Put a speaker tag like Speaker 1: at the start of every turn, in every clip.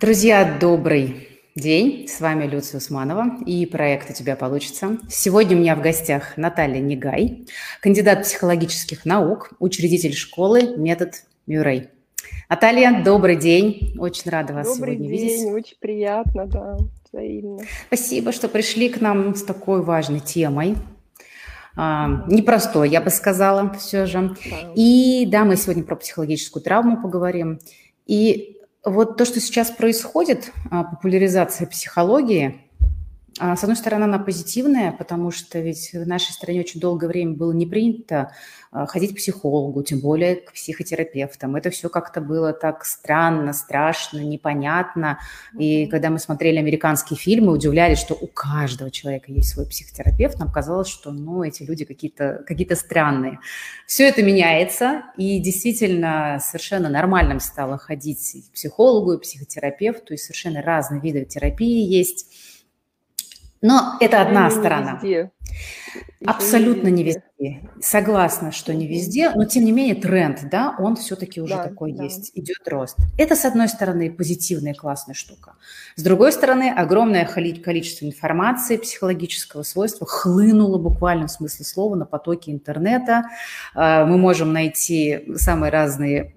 Speaker 1: Друзья, добрый день. С вами Люция Усманова и проект «У тебя получится». Сегодня у меня в гостях Наталья Негай, кандидат психологических наук, учредитель школы «Метод Мюррей». Наталья, добрый день. Очень рада вас
Speaker 2: добрый
Speaker 1: сегодня
Speaker 2: день.
Speaker 1: видеть.
Speaker 2: Очень приятно, да, взаимно.
Speaker 1: Спасибо, что пришли к нам с такой важной темой. А, непростой, я бы сказала, все же.
Speaker 2: Да.
Speaker 1: И да, мы сегодня про психологическую травму поговорим. И вот то, что сейчас происходит, а, популяризация психологии, с одной стороны, она позитивная, потому что ведь в нашей стране очень долгое время было не принято а, ходить к психологу, тем более к психотерапевтам. Это все как-то было так странно, страшно, непонятно. И когда мы смотрели американские фильмы, удивлялись, что у каждого человека есть свой психотерапевт, нам казалось, что ну, эти люди какие-то какие странные. Все это меняется, и действительно совершенно нормальным стало ходить и к психологу, и к психотерапевту, и совершенно разные виды терапии есть. Но это одна
Speaker 2: не
Speaker 1: сторона.
Speaker 2: Везде.
Speaker 1: Абсолютно не везде. не везде. Согласна, что не везде, но тем не менее тренд, да, он все-таки уже
Speaker 2: да,
Speaker 1: такой
Speaker 2: да.
Speaker 1: есть, идет рост. Это, с одной стороны, позитивная классная штука. С другой стороны, огромное количество информации психологического свойства хлынуло буквально в смысле слова на потоке интернета. А, мы можем найти самые разные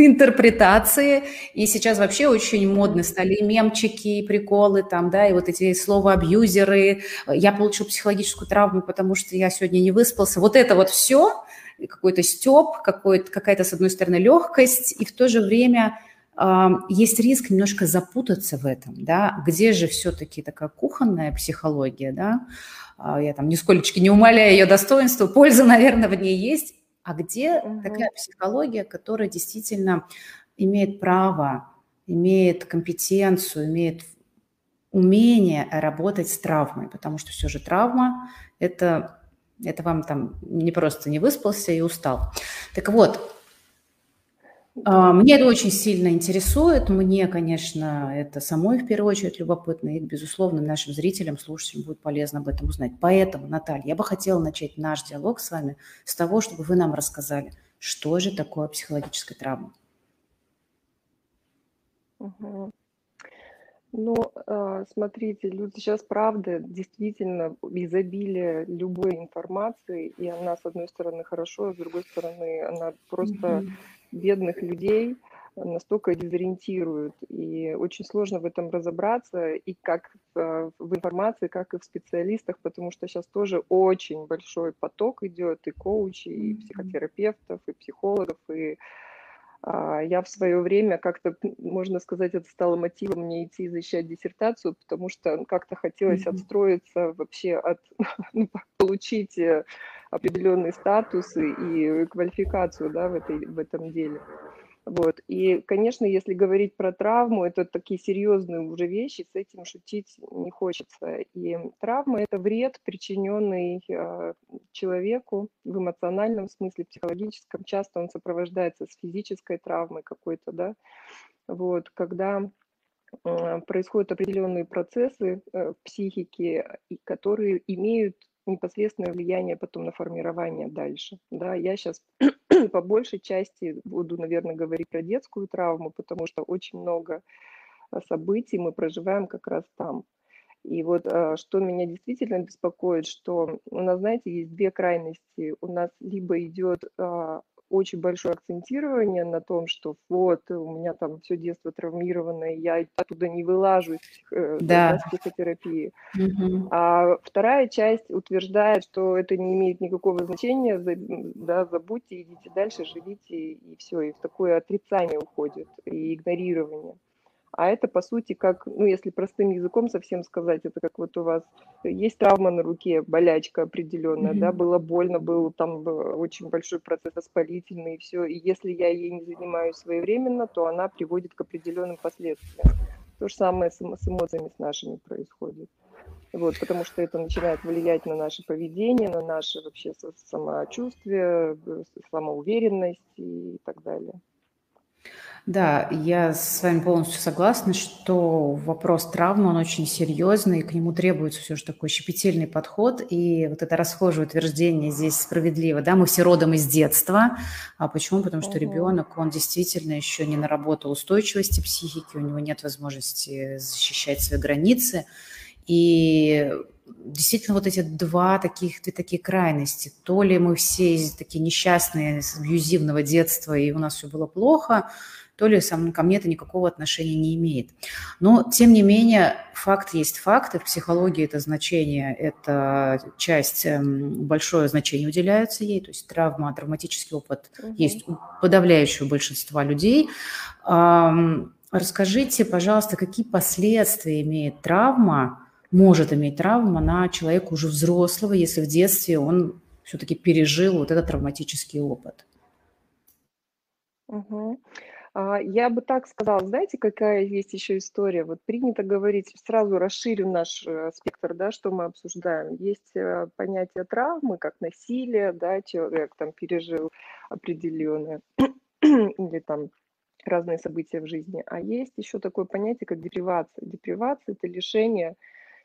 Speaker 1: интерпретации, и сейчас вообще очень модны стали мемчики, и приколы там, да, и вот эти слова абьюзеры, я получил психологическую травму, потому что я сегодня не выспался, вот это вот все, какой-то степ, какая-то, с одной стороны, легкость, и в то же время э, есть риск немножко запутаться в этом, да, где же все-таки такая кухонная психология, да, э, я там нисколько не умаляю ее достоинства, польза, наверное, в ней есть, а где угу. такая психология, которая действительно имеет право, имеет компетенцию, имеет умение работать с травмой, потому что все же травма – это, это вам там не просто не выспался и устал. Так вот, мне это очень сильно интересует. Мне, конечно, это самой в первую очередь любопытно. И, безусловно, нашим зрителям, слушателям будет полезно об этом узнать. Поэтому, Наталья, я бы хотела начать наш диалог с вами с того, чтобы вы нам рассказали, что же такое психологическая травма.
Speaker 2: Угу. Ну, а, смотрите, люди сейчас, правда, действительно изобилие любой информации, и она, с одной стороны, хорошо, а с другой стороны, она просто mm-hmm бедных людей настолько дезориентируют. И очень сложно в этом разобраться, и как в информации, как и в специалистах, потому что сейчас тоже очень большой поток идет и коучей, и психотерапевтов, и психологов, и я в свое время как-то, можно сказать, это стало мотивом мне идти защищать диссертацию, потому что как-то хотелось отстроиться вообще от, ну, получить э, определенный статус и квалификацию да, в, этой, в этом деле. Вот. И, конечно, если говорить про травму, это такие серьезные уже вещи, с этим шутить не хочется. И травма – это вред, причиненный э, человеку в эмоциональном смысле, психологическом. Часто он сопровождается с физической травмой какой-то, да. Вот, когда э, происходят определенные процессы э, в психике, которые имеют непосредственное влияние потом на формирование дальше. Да, я сейчас по большей части буду, наверное, говорить про детскую травму, потому что очень много а, событий мы проживаем как раз там. И вот а, что меня действительно беспокоит, что у нас, знаете, есть две крайности. У нас либо идет а, очень большое акцентирование на том, что вот у меня там все детство травмированное, я оттуда не вылажу из э, да. психотерапии. Угу. А вторая часть утверждает, что это не имеет никакого значения, да, забудьте, идите дальше, живите, и все, и в такое отрицание уходит, и игнорирование. А это, по сути, как, ну, если простым языком совсем сказать, это как вот у вас есть травма на руке, болячка определенная, mm-hmm. да, было больно, был там очень большой процесс воспалительный и все. И если я ей не занимаюсь своевременно, то она приводит к определенным последствиям. То же самое с, с эмоциями с нашими происходит. Вот, потому что это начинает влиять на наше поведение, на наше вообще самочувствие, самоуверенность и так далее.
Speaker 1: Да, я с вами полностью согласна, что вопрос травмы, он очень серьезный, и к нему требуется все же такой щепетильный подход, и вот это расхожее утверждение здесь справедливо, да, мы все родом из детства, а почему? Потому что ребенок, он действительно еще не наработал устойчивости психики, у него нет возможности защищать свои границы, и действительно вот эти два таких, две такие крайности. То ли мы все такие несчастные с абьюзивного детства, и у нас все было плохо, то ли сам, ко мне это никакого отношения не имеет. Но, тем не менее, факт есть факт, и в психологии это значение, это часть, эм, большое значение уделяется ей, то есть травма, травматический опыт угу. есть у подавляющего большинства людей. Расскажите, пожалуйста, какие последствия имеет травма, может иметь травма на человека уже взрослого, если в детстве он все-таки пережил вот этот травматический опыт?
Speaker 2: Угу. Я бы так сказала, знаете, какая есть еще история? Вот принято говорить, сразу расширю наш э, спектр, да, что мы обсуждаем. Есть э, понятие травмы, как насилие, да, человек там пережил определенное, или там разные события в жизни. А есть еще такое понятие, как депривация. Депривация – это лишение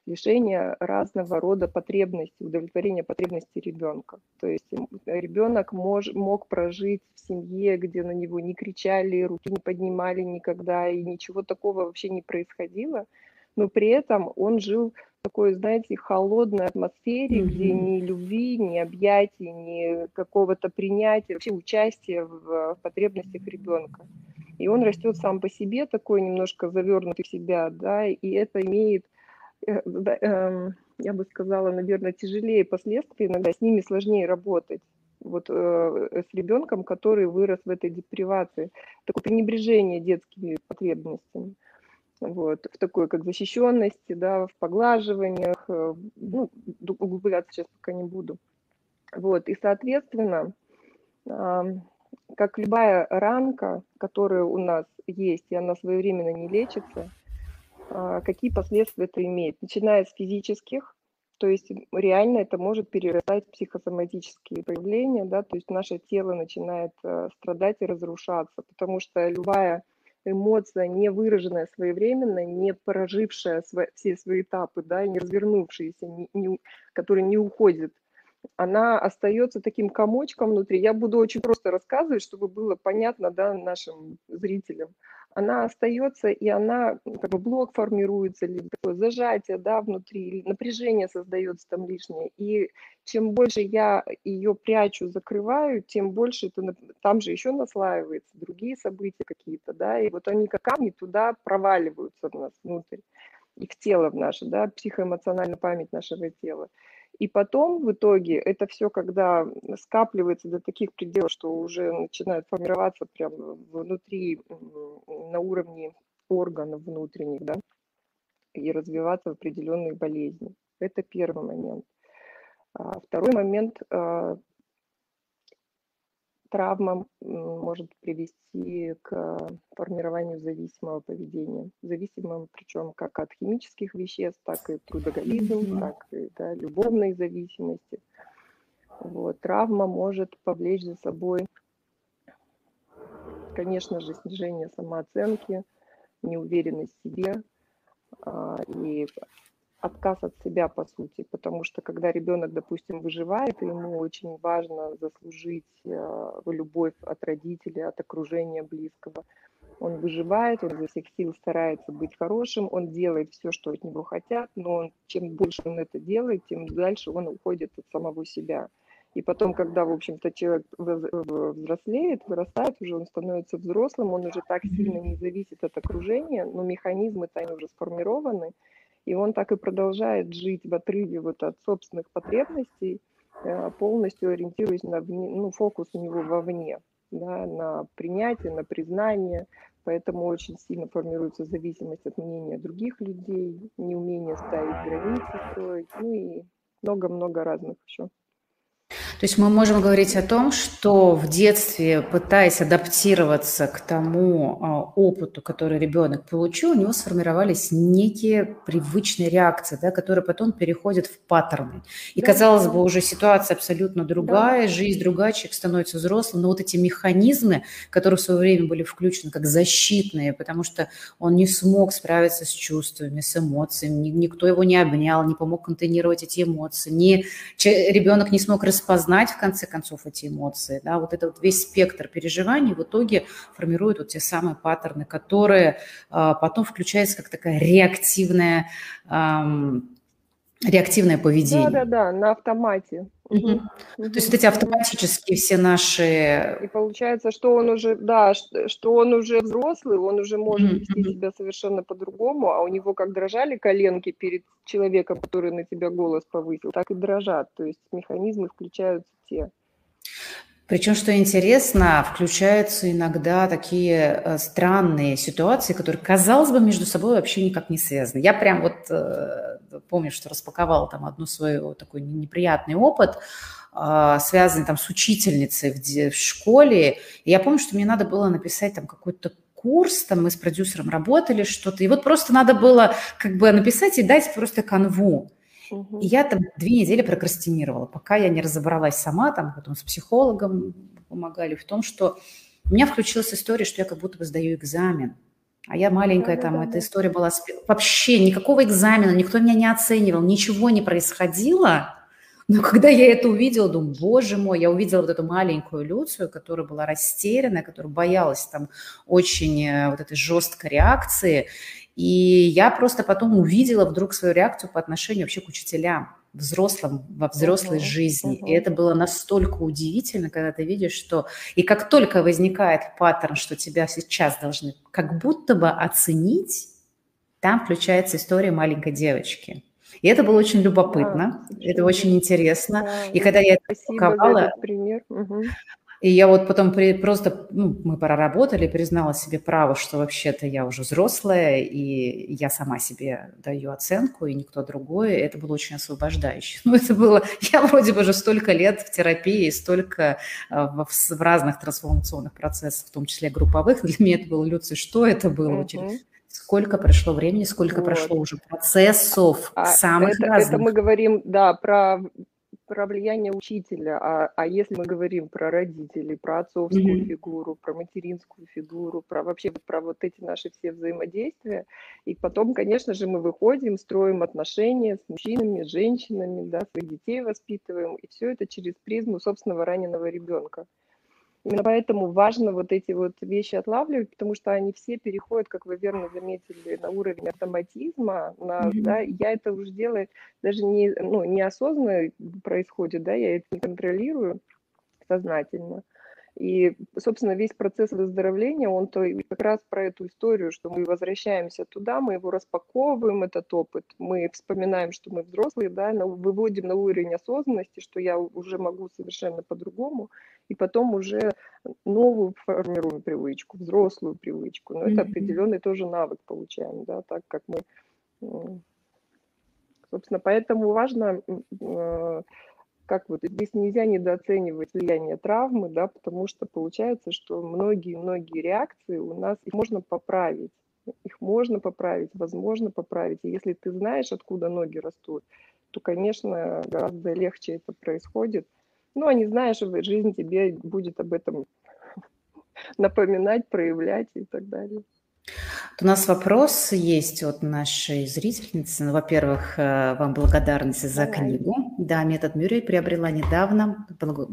Speaker 2: лишение разного рода потребностей, удовлетворения потребностей ребенка. То есть ребенок мож, мог прожить в семье, где на него не кричали, руки не поднимали никогда, и ничего такого вообще не происходило, но при этом он жил в такой, знаете, холодной атмосфере, mm-hmm. где ни любви, ни объятий, ни какого-то принятия, вообще участия в, в потребностях ребенка. И он растет сам по себе, такой немножко завернутый в себя, да, и это имеет я бы сказала, наверное, тяжелее последствия, иногда с ними сложнее работать. Вот э, с ребенком, который вырос в этой депривации, такое пренебрежение детскими потребностями, вот, в такой как защищенности, да, в поглаживаниях, э, ну, углубляться сейчас пока не буду. Вот, и, соответственно, э, как любая ранка, которая у нас есть, и она своевременно не лечится, какие последствия это имеет, начиная с физических, то есть реально это может перерастать в психосоматические проявления, да, то есть наше тело начинает э, страдать и разрушаться, потому что любая эмоция, не выраженная своевременно, не прожившая все свои этапы, да, не развернувшаяся, не, не, которая не уходит, она остается таким комочком внутри. Я буду очень просто рассказывать, чтобы было понятно да, нашим зрителям она остается, и она, как бы блок формируется, или такое зажатие, да, внутри, или напряжение создается там лишнее. И чем больше я ее прячу, закрываю, тем больше это, там же еще наслаивается другие события какие-то, да, и вот они как камни туда проваливаются в нас внутрь, и в тело в наше, да, психоэмоциональная память нашего тела. И потом в итоге это все, когда скапливается до таких пределов, что уже начинает формироваться прямо внутри, на уровне органов внутренних, да, и развиваться определенные болезни. Это первый момент. А второй момент а, травма может привести к формированию зависимого поведения. Зависимым причем как от химических веществ, так и трудоголизм, так и да, любовной зависимости. Вот. Травма может повлечь за собой, конечно же, снижение самооценки, неуверенность в себе а, и отказ от себя, по сути, потому что когда ребенок, допустим, выживает, ему очень важно заслужить э, любовь от родителей, от окружения близкого. Он выживает, он изо всех сил старается быть хорошим, он делает все, что от него хотят, но он, чем больше он это делает, тем дальше он уходит от самого себя. И потом, когда, в общем-то, человек взрослеет, вырастает, уже он становится взрослым, он уже так сильно не зависит от окружения, но механизмы-то они уже сформированы, и он так и продолжает жить в отрыве вот от собственных потребностей, э, полностью ориентируясь на вне, ну, фокус у него вовне, да, на принятие, на признание, поэтому очень сильно формируется зависимость от мнения других людей, неумение ставить границы строить, ну и много-много разных еще.
Speaker 1: То есть мы можем говорить о том, что в детстве, пытаясь адаптироваться к тому а, опыту, который ребенок получил, у него сформировались некие привычные реакции, да, которые потом переходят в паттерны. И, казалось бы, уже ситуация абсолютно другая, жизнь другая, человек становится взрослым, но вот эти механизмы, которые в свое время были включены как защитные, потому что он не смог справиться с чувствами, с эмоциями, никто его не обнял, не помог контейнировать эти эмоции, не, ребенок не смог распознать в конце концов эти эмоции. Да, вот этот вот весь спектр переживаний в итоге формирует вот те самые паттерны, которые а, потом включаются как такая реактивная реактивное поведение.
Speaker 2: Да, да, да, на автомате.
Speaker 1: Угу. Угу. То есть вот эти автоматические все наши...
Speaker 2: И получается, что он уже, да, что он уже взрослый, он уже может вести себя совершенно по-другому, а у него как дрожали коленки перед человеком, который на тебя голос повысил, так и дрожат. То есть механизмы включаются те.
Speaker 1: Причем, что интересно, включаются иногда такие э, странные ситуации, которые, казалось бы, между собой вообще никак не связаны. Я прям вот э, помню, что распаковала там одну свою такой неприятный опыт, э, связанный там с учительницей в, в школе. И я помню, что мне надо было написать там какой-то курс, там мы с продюсером работали что-то, и вот просто надо было как бы написать и дать просто канву. И я там две недели прокрастинировала, пока я не разобралась сама, там потом с психологом помогали в том, что у меня включилась история, что я как будто бы сдаю экзамен. А я маленькая, там, эта история была... Вообще никакого экзамена, никто меня не оценивал, ничего не происходило. Но когда я это увидела, думаю, боже мой, я увидела вот эту маленькую Люцию, которая была растерянная, которая боялась там очень э, вот этой жесткой реакции. И я просто потом увидела вдруг свою реакцию по отношению вообще к учителям взрослым, во взрослой uh-huh, жизни. Uh-huh. И это было настолько удивительно, когда ты видишь, что... И как только возникает паттерн, что тебя сейчас должны как будто бы оценить, там включается история маленькой девочки. И это было очень любопытно, да, это очень интересно. Да, и когда я это пример. Угу. И я вот потом при, просто, ну, мы проработали, признала себе право, что вообще-то я уже взрослая, и я сама себе даю оценку, и никто другой. И это было очень освобождающе. Ну, это было... Я вроде бы уже столько лет в терапии, столько а, в, в разных трансформационных процессах, в том числе групповых. Для меня это было, Люци, что это было? Mm-hmm. Сколько прошло времени, сколько вот. прошло уже процессов а самых
Speaker 2: это,
Speaker 1: разных.
Speaker 2: Это мы говорим, да, про про влияние учителя, а, а если мы говорим про родителей, про отцовскую mm-hmm. фигуру, про материнскую фигуру, про вообще про вот эти наши все взаимодействия, и потом, конечно же, мы выходим, строим отношения с мужчинами, с женщинами, да, своих детей воспитываем, и все это через призму собственного раненого ребенка. Именно поэтому важно вот эти вот вещи отлавливать, потому что они все переходят, как вы верно заметили, на уровень автоматизма. На, mm-hmm. да, я это уже делаю, даже не, ну, неосознанно происходит, да, я это не контролирую сознательно. И, собственно, весь процесс выздоровления, он то как раз про эту историю, что мы возвращаемся туда, мы его распаковываем, этот опыт, мы вспоминаем, что мы взрослые, да, выводим на уровень осознанности, что я уже могу совершенно по-другому, и потом уже новую формируем привычку, взрослую привычку. Но mm-hmm. это определенный тоже навык получаем, да, так как мы... Собственно, поэтому важно э, как вот здесь нельзя недооценивать влияние травмы, да, потому что получается, что многие-многие реакции у нас, их можно поправить, их можно поправить, возможно поправить. И если ты знаешь, откуда ноги растут, то, конечно, гораздо легче это происходит. Ну, а не знаешь, жизнь тебе будет об этом напоминать, проявлять и так далее.
Speaker 1: У нас вопрос есть от нашей зрительницы. Ну, во-первых, э, вам благодарность за Давай. книгу. Да, метод Мюррей приобрела недавно.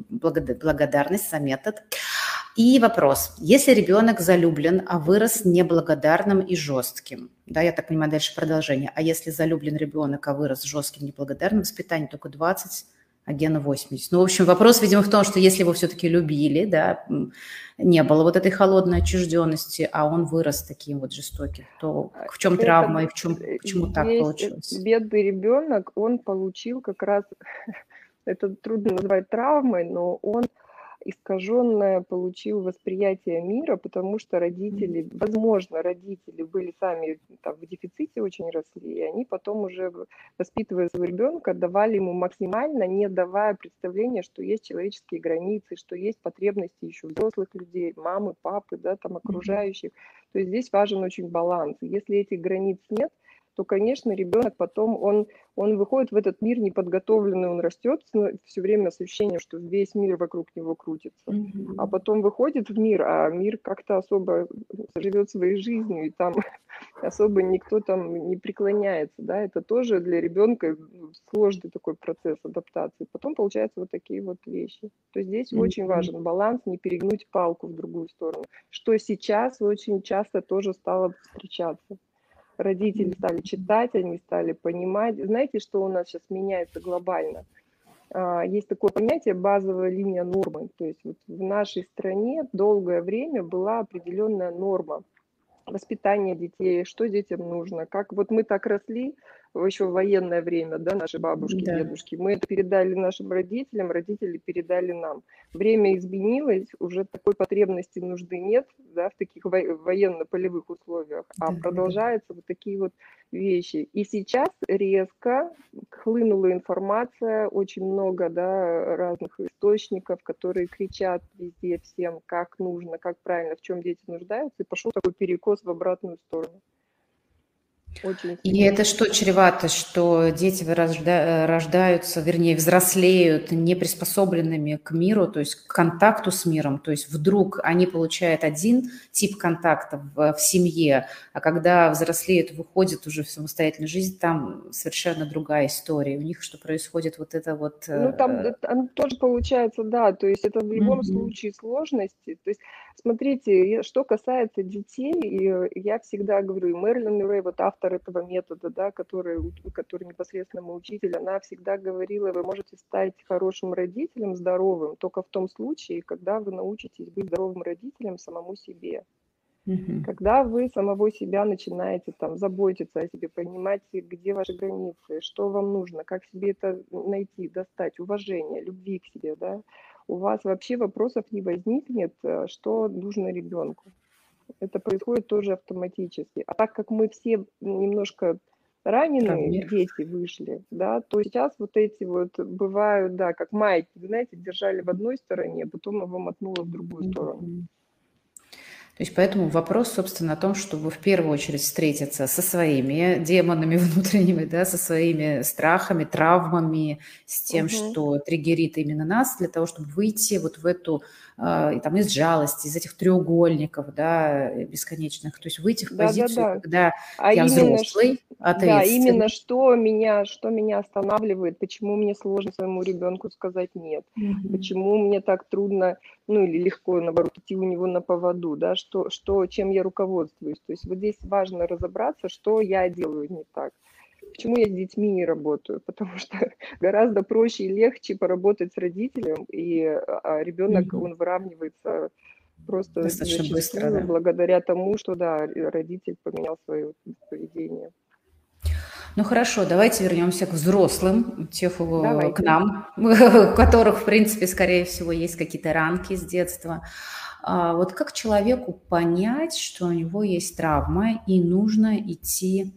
Speaker 1: Благодарность за метод. И вопрос. Если ребенок залюблен, а вырос неблагодарным и жестким, да, я так понимаю, дальше продолжение. А если залюблен ребенок, а вырос жестким, неблагодарным, воспитание только 20 а гена 80. Ну, в общем, вопрос, видимо, в том, что если его все-таки любили, да, не было вот этой холодной отчужденности, а он вырос таким вот жестоким, то в чем травма и в чем, почему так получилось?
Speaker 2: Бедный ребенок, он получил как раз, это трудно назвать травмой, но он искаженное получил восприятие мира, потому что родители, возможно, родители были сами там, в дефиците очень росли, и они потом уже, воспитывая своего ребенка, давали ему максимально, не давая представления, что есть человеческие границы, что есть потребности еще взрослых людей, мамы, папы, да, там окружающих. То есть здесь важен очень баланс. Если этих границ нет, то, конечно, ребенок потом, он, он выходит в этот мир неподготовленный, он растет все время с ощущением, что весь мир вокруг него крутится. Mm-hmm. А потом выходит в мир, а мир как-то особо живет своей жизнью, и там особо никто там не преклоняется, да, это тоже для ребенка сложный такой процесс адаптации. Потом получаются вот такие вот вещи. То есть здесь mm-hmm. очень важен баланс, не перегнуть палку в другую сторону, что сейчас очень часто тоже стало встречаться родители стали читать, они стали понимать. Знаете, что у нас сейчас меняется глобально? А, есть такое понятие базовая линия нормы. То есть вот в нашей стране долгое время была определенная норма воспитания детей, что детям нужно. Как вот мы так росли, еще в военное время, да, наши бабушки, да. дедушки. Мы это передали нашим родителям, родители передали нам. Время изменилось, уже такой потребности нужды нет, да, в таких военно-полевых условиях, а да, продолжаются да. вот такие вот вещи. И сейчас резко хлынула информация, очень много, да, разных источников, которые кричат везде всем, как нужно, как правильно, в чем дети нуждаются, и пошел такой перекос в обратную сторону.
Speaker 1: Очень И это что чревато, что дети рождаются, вернее, взрослеют не приспособленными к миру, то есть к контакту с миром, то есть вдруг они получают один тип контакта в, в семье, а когда взрослеют, выходят уже в самостоятельную жизнь, там совершенно другая история. У них что происходит вот это вот...
Speaker 2: Ну, там, э, там тоже получается, да, то есть это в любом mm-hmm. случае сложности. То есть, смотрите, что касается детей, я всегда говорю, Мерлин Рэй, вот автор автор этого метода, да, который, который непосредственно мой учитель, она всегда говорила, вы можете стать хорошим родителем, здоровым, только в том случае, когда вы научитесь быть здоровым родителем самому себе. Угу. Когда вы самого себя начинаете там заботиться о себе, понимать, где ваши границы, что вам нужно, как себе это найти, достать, уважение, любви к себе, да, у вас вообще вопросов не возникнет, э, что нужно ребенку это происходит тоже автоматически. А так как мы все немножко раненые Ранее. дети вышли, да, то сейчас вот эти вот бывают, да, как майки, знаете, держали в одной стороне, а потом его мотнуло в другую сторону.
Speaker 1: То есть поэтому вопрос, собственно, о том, чтобы в первую очередь встретиться со своими демонами внутренними, да, со своими страхами, травмами, с тем, угу. что триггерит именно нас, для того, чтобы выйти вот в эту, э, там, из жалости, из этих треугольников, да, бесконечных, то есть выйти в позицию, да, да, да. когда а я взрослый,
Speaker 2: Да, именно что меня, что меня останавливает, почему мне сложно своему ребенку сказать нет, угу. почему мне так трудно, ну или легко, наоборот, идти у него на поводу, да, что, что, чем я руководствуюсь. То есть вот здесь важно разобраться, что я делаю не так. Почему я с детьми не работаю? Потому что гораздо проще и легче поработать с родителем, и а ребенок, mm-hmm. он выравнивается просто Достаточно быстро, да. благодаря тому, что да, родитель поменял свое поведение.
Speaker 1: Ну хорошо, давайте вернемся к взрослым, тех, давайте. к нам, у которых, в принципе, скорее всего, есть какие-то ранки с детства. А вот как человеку понять, что у него есть травма и нужно идти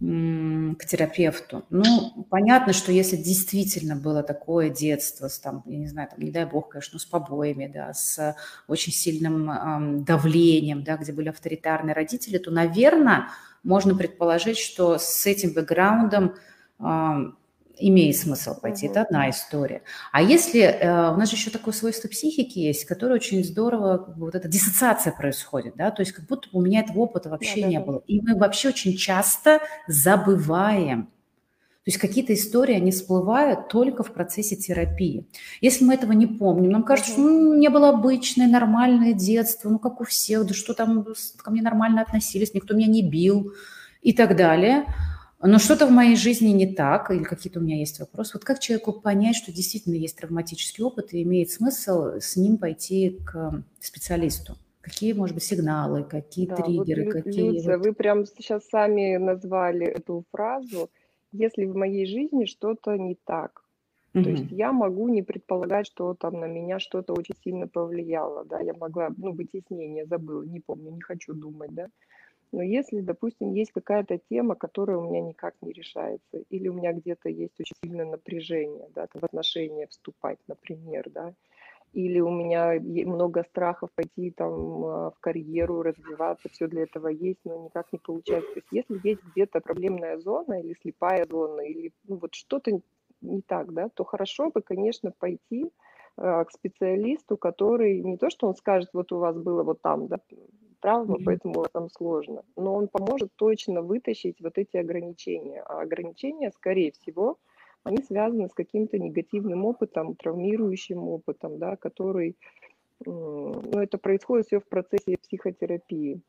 Speaker 1: к терапевту. Ну, понятно, что если действительно было такое детство, с, там, я не знаю, там, не дай бог, конечно, с побоями, да, с очень сильным эм, давлением, да, где были авторитарные родители, то, наверное, можно предположить, что с этим бэкграундом эм, имеет смысл пойти. Угу. Это одна история. А если э, у нас же еще такое свойство психики есть, которое очень здорово, как бы, вот эта диссоциация происходит, да, то есть как будто у меня этого опыта вообще да, не да, было. И мы вообще очень часто забываем. То есть какие-то истории, они всплывают только в процессе терапии. Если мы этого не помним, нам кажется, что ну, не было обычное, нормальное детство, ну как у всех, да что там ко мне нормально относились, никто меня не бил и так далее – но что-то в моей жизни не так, или какие-то у меня есть вопросы. Вот как человеку понять, что действительно есть травматический опыт и имеет смысл с ним пойти к специалисту? Какие, может быть, сигналы, какие да, триггеры, вот, какие...
Speaker 2: Люция, вот... вы прям сейчас сами назвали эту фразу. Если в моей жизни что-то не так, То есть я могу не предполагать, что там на меня что-то очень сильно повлияло, да, я могла, ну, вытеснение забыла, не помню, не хочу думать, да. Но если, допустим, есть какая-то тема, которая у меня никак не решается, или у меня где-то есть очень сильное напряжение, да, в отношения вступать, например, да, или у меня много страхов пойти там а, в карьеру, развиваться, все для этого есть, но никак не получается. То есть если есть где-то проблемная зона или слепая зона, или ну, вот что-то не так, да, то хорошо бы, конечно, пойти э, к специалисту, который не то, что он скажет, вот у вас было вот там, да, mm-hmm. поэтому там сложно, но он поможет точно вытащить вот эти ограничения. А ограничения, скорее всего, они связаны с каким-то негативным опытом, травмирующим опытом, да, который, ну, это происходит все в процессе психотерапии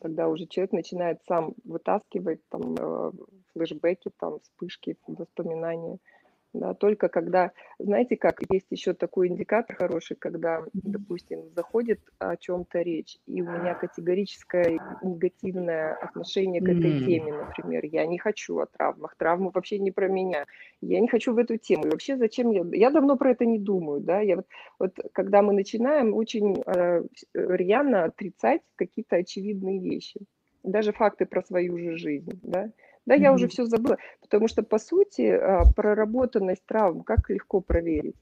Speaker 2: когда уже человек начинает сам вытаскивать там э, флешбеки, там вспышки, воспоминания. Да, только когда, знаете как, есть еще такой индикатор хороший, когда, допустим, заходит о чем-то речь, и у меня категорическое негативное отношение к этой mm. теме, например. Я не хочу о травмах, травмы вообще не про меня. Я не хочу в эту тему. И вообще зачем я... Я давно про это не думаю, да. Я вот, вот когда мы начинаем очень э, рьяно отрицать какие-то очевидные вещи, даже факты про свою же жизнь, да, да, я уже все забыла, потому что, по сути, а, проработанность травм как легко проверить.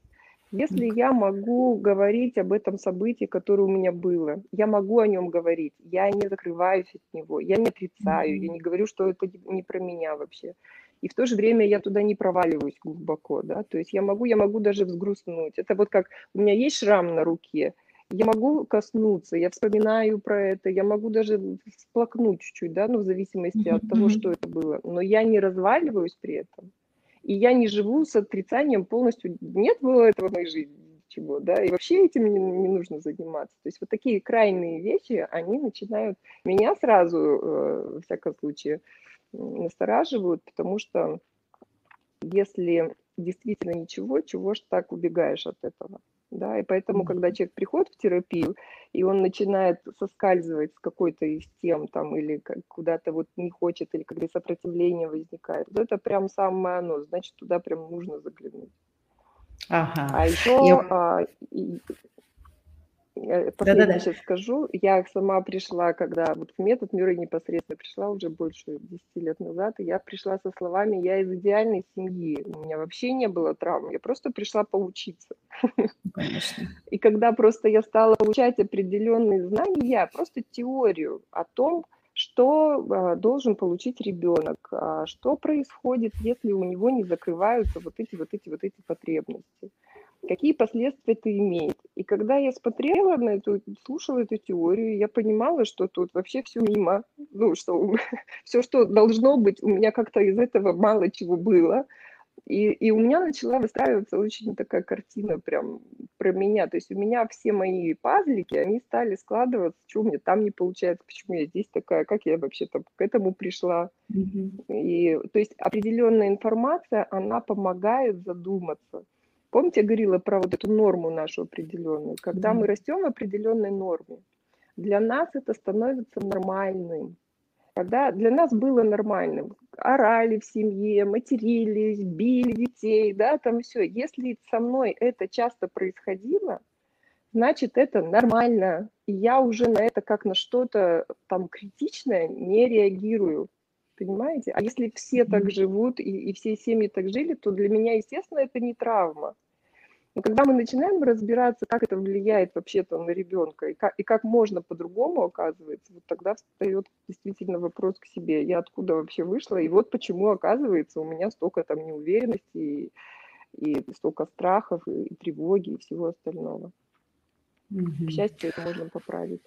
Speaker 2: Если я могу говорить об этом событии, которое у меня было, я могу о нем говорить, я не закрываюсь от него, я не отрицаю, я не говорю, что это не про меня вообще. И в то же время я туда не проваливаюсь глубоко, да, то есть я могу, я могу даже взгрустнуть. Это вот как у меня есть шрам на руке, я могу коснуться, я вспоминаю про это, я могу даже всплакнуть чуть-чуть, да, ну, в зависимости от того, что это было. Но я не разваливаюсь при этом. И я не живу с отрицанием полностью. Нет было этого в моей жизни чего, да, и вообще этим не, не нужно заниматься. То есть вот такие крайние вещи, они начинают меня сразу, э, во всяком случае, настораживают, потому что если действительно ничего, чего ж так убегаешь от этого? Да, и поэтому, когда человек приходит в терапию, и он начинает соскальзывать с какой-то из тем там, или куда-то вот не хочет, или когда сопротивление возникает, вот это прям самое оно, значит, туда прям нужно заглянуть. Ага. А еще Я... а, Последнее Да-да-да. сейчас скажу. Я сама пришла, когда вот в метод мира непосредственно пришла уже больше 10 лет назад, и я пришла со словами «я из идеальной семьи, у меня вообще не было травм, я просто пришла поучиться». Конечно. И когда просто я стала получать определенные знания, просто теорию о том, что а, должен получить ребенок, а, что происходит, если у него не закрываются вот эти вот эти вот эти потребности какие последствия это имеет. И когда я смотрела на эту, слушала эту теорию, я понимала, что тут вообще все мимо, ну, что все, что должно быть, у меня как-то из этого мало чего было. И, и у меня начала выстраиваться очень такая картина прям про меня. То есть у меня все мои пазлики, они стали складываться, что у меня там не получается, почему я здесь такая, как я вообще там к этому пришла. Mm-hmm. И, то есть определенная информация, она помогает задуматься. Помните, я говорила про вот эту норму нашу определенную? Когда мы растем в определенной норме, для нас это становится нормальным. Когда для нас было нормальным, орали в семье, матерились, били детей, да, там все. Если со мной это часто происходило, значит, это нормально. И я уже на это как на что-то там критичное не реагирую. Понимаете? А если все так живут и, и все семьи так жили, то для меня, естественно, это не травма. Но когда мы начинаем разбираться, как это влияет вообще-то на ребенка и как, и как можно по-другому, оказывается, вот тогда встает действительно вопрос к себе, я откуда вообще вышла, и вот почему, оказывается, у меня столько там неуверенности и, и столько страхов, и, и тревоги, и всего остального. Mm-hmm. К счастью, это можно поправить.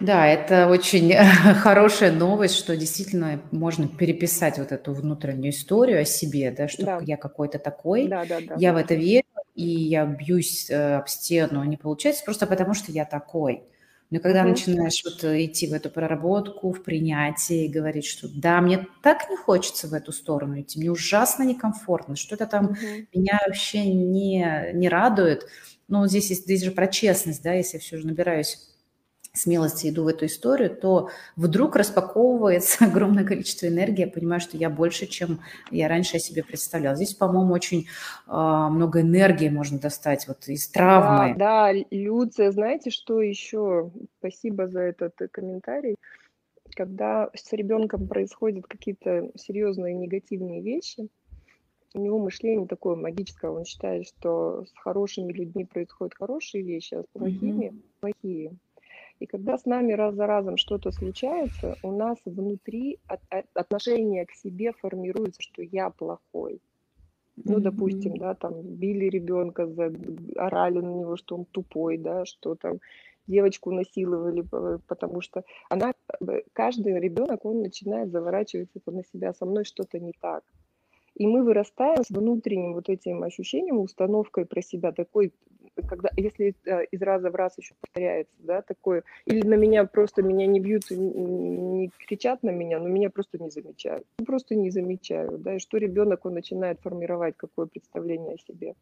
Speaker 1: Да, это очень хорошая новость, что действительно можно переписать вот эту внутреннюю историю о себе, да, что да. я какой-то такой, да, да, да, я да. в это верю, и я бьюсь э, об стену, не получается просто потому, что я такой. Но когда mm-hmm. начинаешь вот э, идти в эту проработку, в принятие и говорить, что да, мне так не хочется в эту сторону идти, мне ужасно некомфортно, что это там mm-hmm. меня вообще не, не радует. Ну, здесь, здесь же про честность, да, если я все же набираюсь смелости иду в эту историю, то вдруг распаковывается огромное количество энергии, я понимаю, что я больше, чем я раньше о себе представляла. Здесь, по-моему, очень э, много энергии можно достать вот из травмы.
Speaker 2: Да, да, Люция, знаете, что еще? Спасибо за этот э, комментарий. Когда с ребенком происходят какие-то серьезные негативные вещи, у него мышление такое магическое, он считает, что с хорошими людьми происходят хорошие вещи, а с плохими mm-hmm. плохие. И когда с нами раз за разом что-то случается, у нас внутри от, от, отношение к себе формируется, что я плохой. Ну, допустим, да, там били ребенка, орали на него, что он тупой, да, что там девочку насиловали, потому что она, э, каждый ребенок, он начинает заворачивать это на себя, со мной что-то не так. И мы вырастаем с внутренним вот этим ощущением, установкой про себя, такой, когда, если э, из раза в раз еще повторяется, да, такое, или на меня просто, меня не бьют, не кричат на меня, но меня просто не замечают. Просто не замечаю, да, и что ребенок, он начинает формировать какое представление о себе.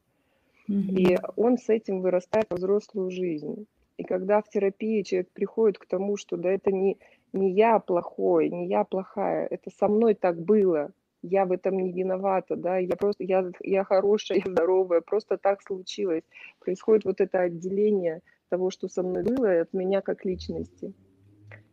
Speaker 2: Mm-hmm. И он с этим вырастает в взрослую жизнь. И когда в терапии человек приходит к тому, что да, это не, не я плохой, не я плохая, это со мной так было, я в этом не виновата, да, я просто, я, я хорошая, я здоровая, просто так случилось. Происходит вот это отделение того, что со мной было, от меня как личности.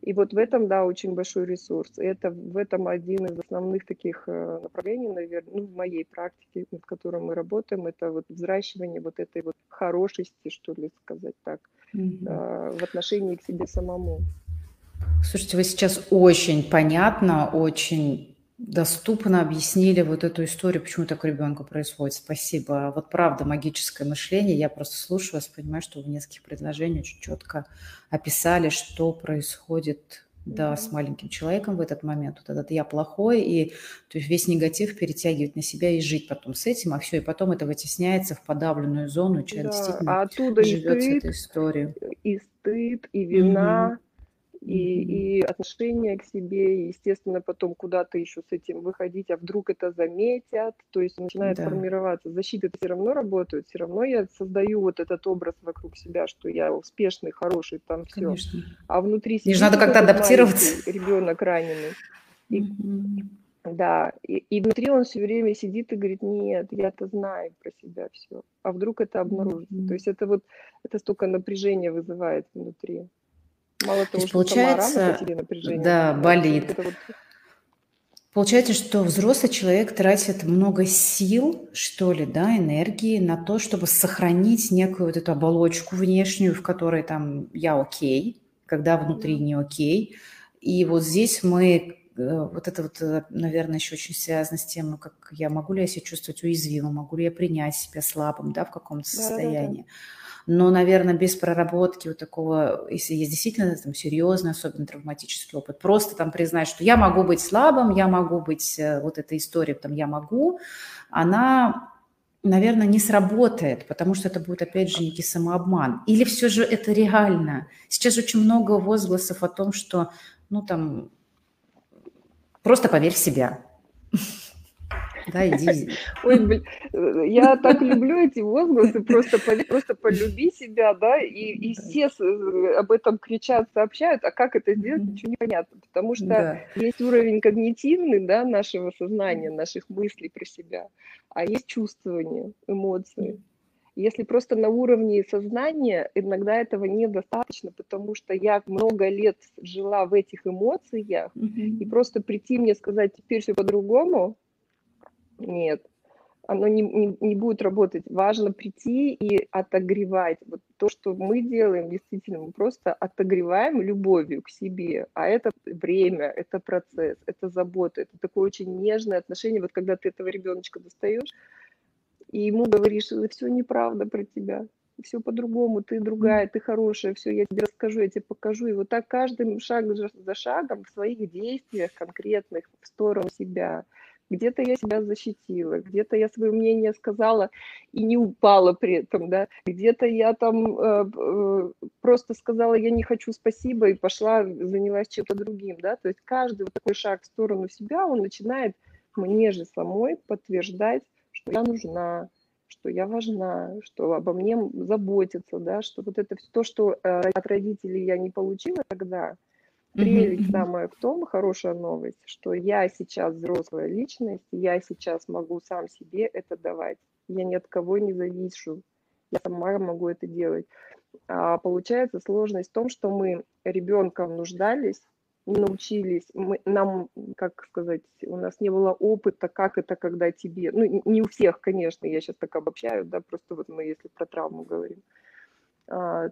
Speaker 2: И вот в этом, да, очень большой ресурс. И это в этом один из основных таких э, направлений, наверное, ну, в моей практике, над которым мы работаем, это вот взращивание вот этой вот хорошести, что ли, сказать так, mm-hmm. в отношении к себе самому.
Speaker 1: Слушайте, вы сейчас очень понятно, очень доступно объяснили вот эту историю, почему так у ребенка происходит. Спасибо. Вот правда, магическое мышление. Я просто слушаю вас, понимаю, что вы в нескольких предложениях очень четко описали, что происходит да, с маленьким человеком в этот момент. Вот этот я плохой, и то есть весь негатив перетягивать на себя и жить потом с этим, а все, и потом это вытесняется в подавленную зону, человек да, действительно
Speaker 2: а оттуда
Speaker 1: живет
Speaker 2: и стыд,
Speaker 1: с этой историей.
Speaker 2: И стыд, и вина, и, и отношение к себе, и, естественно, потом куда-то еще с этим выходить, а вдруг это заметят, то есть начинает да. формироваться. Защита все равно работает, все равно я создаю вот этот образ вокруг себя, что я успешный, хороший, там все. Конечно. А внутри
Speaker 1: себя... надо как-то адаптироваться.
Speaker 2: Ребенок раненый. И, mm-hmm. Да, и, и внутри он все время сидит и говорит, нет, я-то знаю про себя все. А вдруг это обнаружится? Mm-hmm. То есть это вот, это столько напряжения вызывает внутри.
Speaker 1: Мало того, что получается, да, болит. Вот... Получается, что взрослый человек тратит много сил, что ли, да, энергии на то, чтобы сохранить некую вот эту оболочку внешнюю, в которой там я окей, когда внутри не окей. И вот здесь мы э, вот это вот, э, наверное, еще очень связано с тем, ну, как я могу ли я себя чувствовать уязвимым, могу ли я принять себя слабым, да, в каком-то состоянии. Да, да, да но, наверное, без проработки вот такого, если есть действительно там серьезный, особенно травматический опыт, просто там признать, что я могу быть слабым, я могу быть, э, вот эта история, там, я могу, она, наверное, не сработает, потому что это будет, опять же, некий самообман. Или все же это реально? Сейчас очень много возгласов о том, что, ну, там, просто поверь в себя.
Speaker 2: Да, иди. Ой, блин, э, я так люблю эти возгласы, просто, просто полюби себя, да, и, и все э, об этом кричат, сообщают, а как это сделать, ничего не понятно, потому что да. есть уровень когнитивный, да, нашего сознания, наших мыслей про себя, а есть чувствование, эмоции. Если просто на уровне сознания, иногда этого недостаточно, потому что я много лет жила в этих эмоциях, mm-hmm. и просто прийти мне сказать, теперь все по-другому, нет, оно не, не, не будет работать. Важно прийти и отогревать. Вот то, что мы делаем, действительно, мы просто отогреваем любовью к себе. А это время, это процесс, это забота, это такое очень нежное отношение. Вот когда ты этого ребеночка достаешь, и ему говоришь, все неправда про тебя, все по-другому, ты другая, ты хорошая, все, я тебе расскажу, я тебе покажу. И вот так каждым шаг за шагом в своих действиях конкретных в сторону себя – где-то я себя защитила, где-то я свое мнение сказала и не упала при этом, да, где-то я там э, э, просто сказала, я не хочу спасибо, и пошла, занялась чем-то другим, да, то есть каждый вот такой шаг в сторону себя, он начинает мне же самой подтверждать, что я нужна, что я важна, что обо мне заботятся, да, что вот это все то, что э, от родителей я не получила тогда, прелесть самая в том, хорошая новость, что я сейчас взрослая личность, я сейчас могу сам себе это давать. Я ни от кого не завишу. Я сама могу это делать. А получается сложность в том, что мы ребенком нуждались, не научились, мы, нам, как сказать, у нас не было опыта, как это, когда тебе, ну, не у всех, конечно, я сейчас так обобщаю, да, просто вот мы, если про травму говорим, а,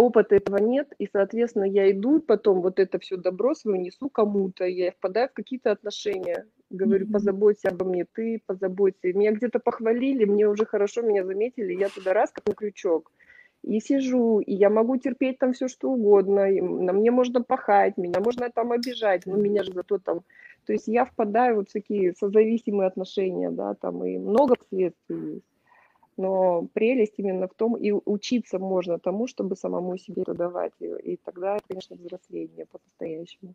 Speaker 2: опыта этого нет, и, соответственно, я иду потом вот это все добро свое несу кому-то, я впадаю в какие-то отношения, говорю, позаботься обо мне, ты позаботься. Меня где-то похвалили, мне уже хорошо, меня заметили, я туда раз, как на крючок, и сижу, и я могу терпеть там все, что угодно, и на мне можно пахать, меня можно там обижать, но меня же зато там... То есть я впадаю вот в такие созависимые отношения, да, там и много последствий есть. Но прелесть именно в том, и учиться можно тому, чтобы самому себе продавать ее. И тогда, конечно, взросление по-настоящему.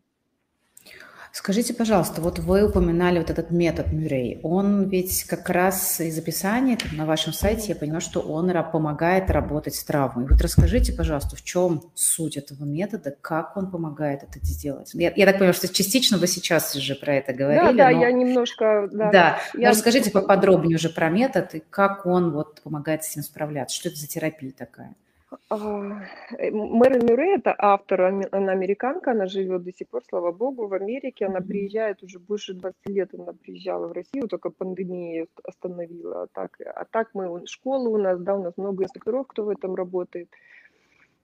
Speaker 1: Скажите, пожалуйста, вот вы упоминали вот этот метод Мюррей. Он ведь как раз из описания на вашем сайте, я поняла, что он помогает работать с травмой. Вот расскажите, пожалуйста, в чем суть этого метода, как он помогает это сделать? Я, я так понимаю, что частично вы сейчас уже про это говорили.
Speaker 2: Да, да, но... я немножко...
Speaker 1: Да, да. Я... расскажите поподробнее уже про метод и как он вот помогает с этим справляться. Что это за терапия такая?
Speaker 2: А, э, Мэрил Мюррей – это автор, она американка, она живет до сих пор, слава богу, в Америке. Она приезжает уже больше 20 лет, она приезжала в Россию, только пандемия остановила. А так, а так мы, школа у нас, да, у нас много инструкторов, кто в этом работает.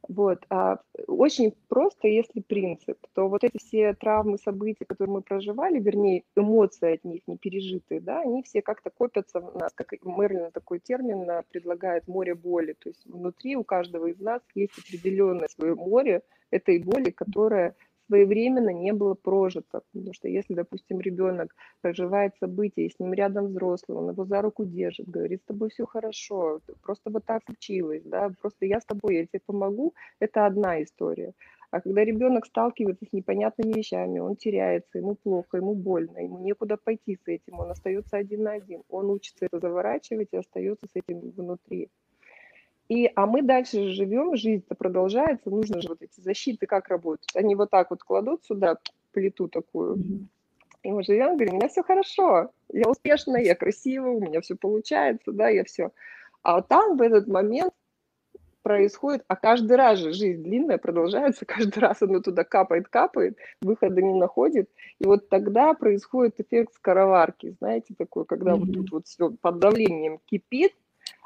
Speaker 2: Вот. А очень просто, если принцип, то вот эти все травмы, события, которые мы проживали, вернее, эмоции от них не пережитые, да, они все как-то копятся в нас, как Мерлин такой термин предлагает море боли. То есть внутри у каждого из нас есть определенное свое море этой боли, которая своевременно не было прожито. Потому что если, допустим, ребенок проживает события, и с ним рядом взрослый, он его за руку держит, говорит, с тобой все хорошо, просто вот так случилось, да, просто я с тобой, я тебе помогу, это одна история. А когда ребенок сталкивается с непонятными вещами, он теряется, ему плохо, ему больно, ему некуда пойти с этим, он остается один на один, он учится это заворачивать и остается с этим внутри. И, а мы дальше живем, жизнь-то продолжается, нужно же вот эти защиты как работают. Они вот так вот кладут сюда плиту такую, mm-hmm. и мы живем, говорим, у меня все хорошо, я успешная, я красивая, у меня все получается, да, я все. А вот там в этот момент происходит, а каждый раз же жизнь длинная, продолжается, каждый раз оно туда капает, капает, выхода не находит, и вот тогда происходит эффект скороварки, знаете, такой, когда mm-hmm. вот тут вот все под давлением кипит,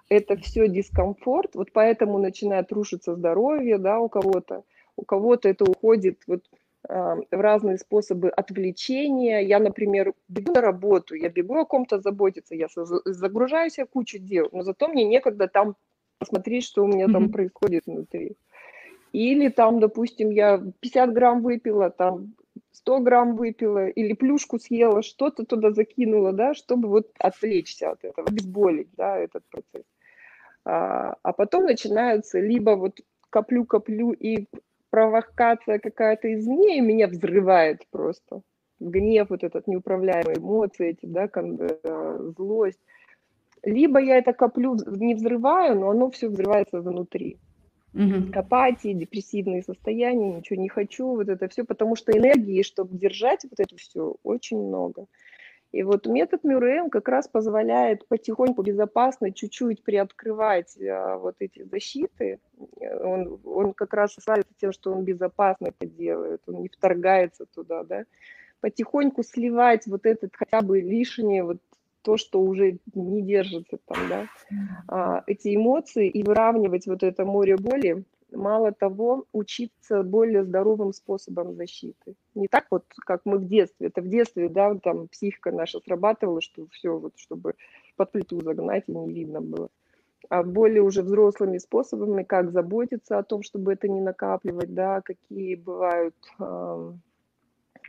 Speaker 2: это все дискомфорт, вот поэтому начинает рушиться здоровье, да, у кого-то, у кого-то это уходит вот в разные способы отвлечения. Я, например, бегу на работу, я бегу о ком-то заботиться, я загружаюсь в кучу дел, но зато мне некогда там посмотреть, что у меня mm-hmm. там происходит внутри. Или там, допустим, я 50 грамм выпила, там 100 грамм выпила или плюшку съела, что-то туда закинула, да, чтобы вот отвлечься от этого, обезболить, да, этот процесс. А, а потом начинаются либо вот коплю-коплю и провокация какая-то извне, и меня взрывает просто. Гнев, вот этот неуправляемый, эмоции эти, да, э, злость. Либо я это коплю, не взрываю, но оно все взрывается внутри. Угу. Апатии, депрессивные состояния, ничего не хочу, вот это все, потому что энергии, чтобы держать вот это все, очень много. И вот метод Мюрреем как раз позволяет потихоньку, безопасно, чуть-чуть приоткрывать а, вот эти защиты. Он, он как раз славится тем, что он безопасно это делает, он не вторгается туда, да. Потихоньку сливать вот этот хотя бы лишнее, вот то, что уже не держится там, да, а, эти эмоции и выравнивать вот это море боли, мало того, учиться более здоровым способом защиты. Не так вот, как мы в детстве. Это в детстве, да, там психика наша срабатывала, что все, вот, чтобы под плиту загнать и не видно было. А более уже взрослыми способами, как заботиться о том, чтобы это не накапливать, да, какие бывают, э,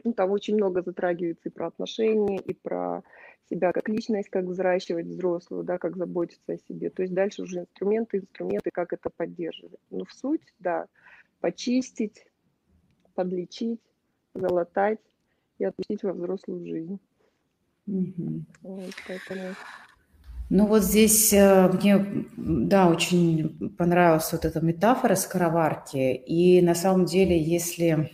Speaker 2: ну, там очень много затрагивается и про отношения, и про себя как личность, как взращивать взрослую, да, как заботиться о себе. То есть дальше уже инструменты, инструменты, как это поддерживать. Но в суть, да, почистить, подлечить, залатать и отпустить во взрослую жизнь.
Speaker 1: Угу. Вот, поэтому... Ну вот здесь э, мне, да, очень понравилась вот эта метафора скороварки. И на самом деле, если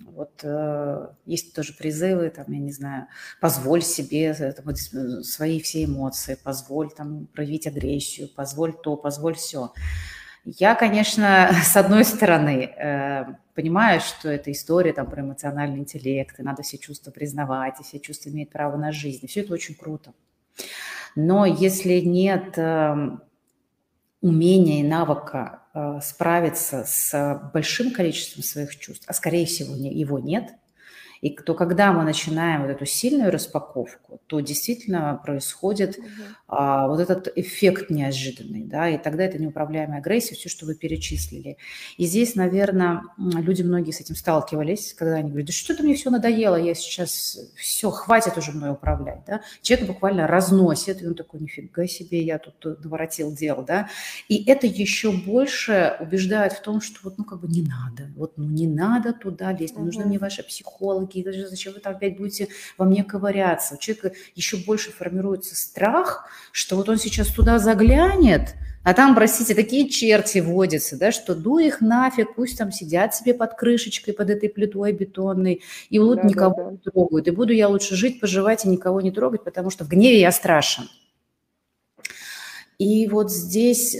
Speaker 1: вот э, есть тоже призывы, там, я не знаю, позволь себе это, вот, свои все эмоции, позволь там проявить агрессию, позволь то, позволь все. Я, конечно, с одной стороны, э, понимаю, что эта история там про эмоциональный интеллект, и надо все чувства признавать, и все чувства имеют право на жизнь, все это очень круто. Но если нет эм, умения и навыка э, справиться с большим количеством своих чувств, а скорее всего его нет – и то, когда мы начинаем вот эту сильную распаковку, то действительно происходит угу. а, вот этот эффект неожиданный, да, и тогда это неуправляемая агрессия, все, что вы перечислили. И здесь, наверное, люди многие с этим сталкивались, когда они говорят, да что-то мне все надоело, я сейчас, все, хватит уже мной управлять, да. Человек буквально разносит, и он такой, нифига себе, я тут наворотил дел, да. И это еще больше убеждает в том, что вот, ну, как бы не надо, вот, ну, не надо туда лезть, не угу. нужны мне ваши психологи, какие-то, зачем вы там опять будете во мне ковыряться. У человека еще больше формируется страх, что вот он сейчас туда заглянет, а там, простите, такие черти водятся, да, что ду их нафиг, пусть там сидят себе под крышечкой, под этой плитой бетонной, и вот да, никого да, да. не трогают. И буду я лучше жить, поживать и никого не трогать, потому что в гневе я страшен. И вот здесь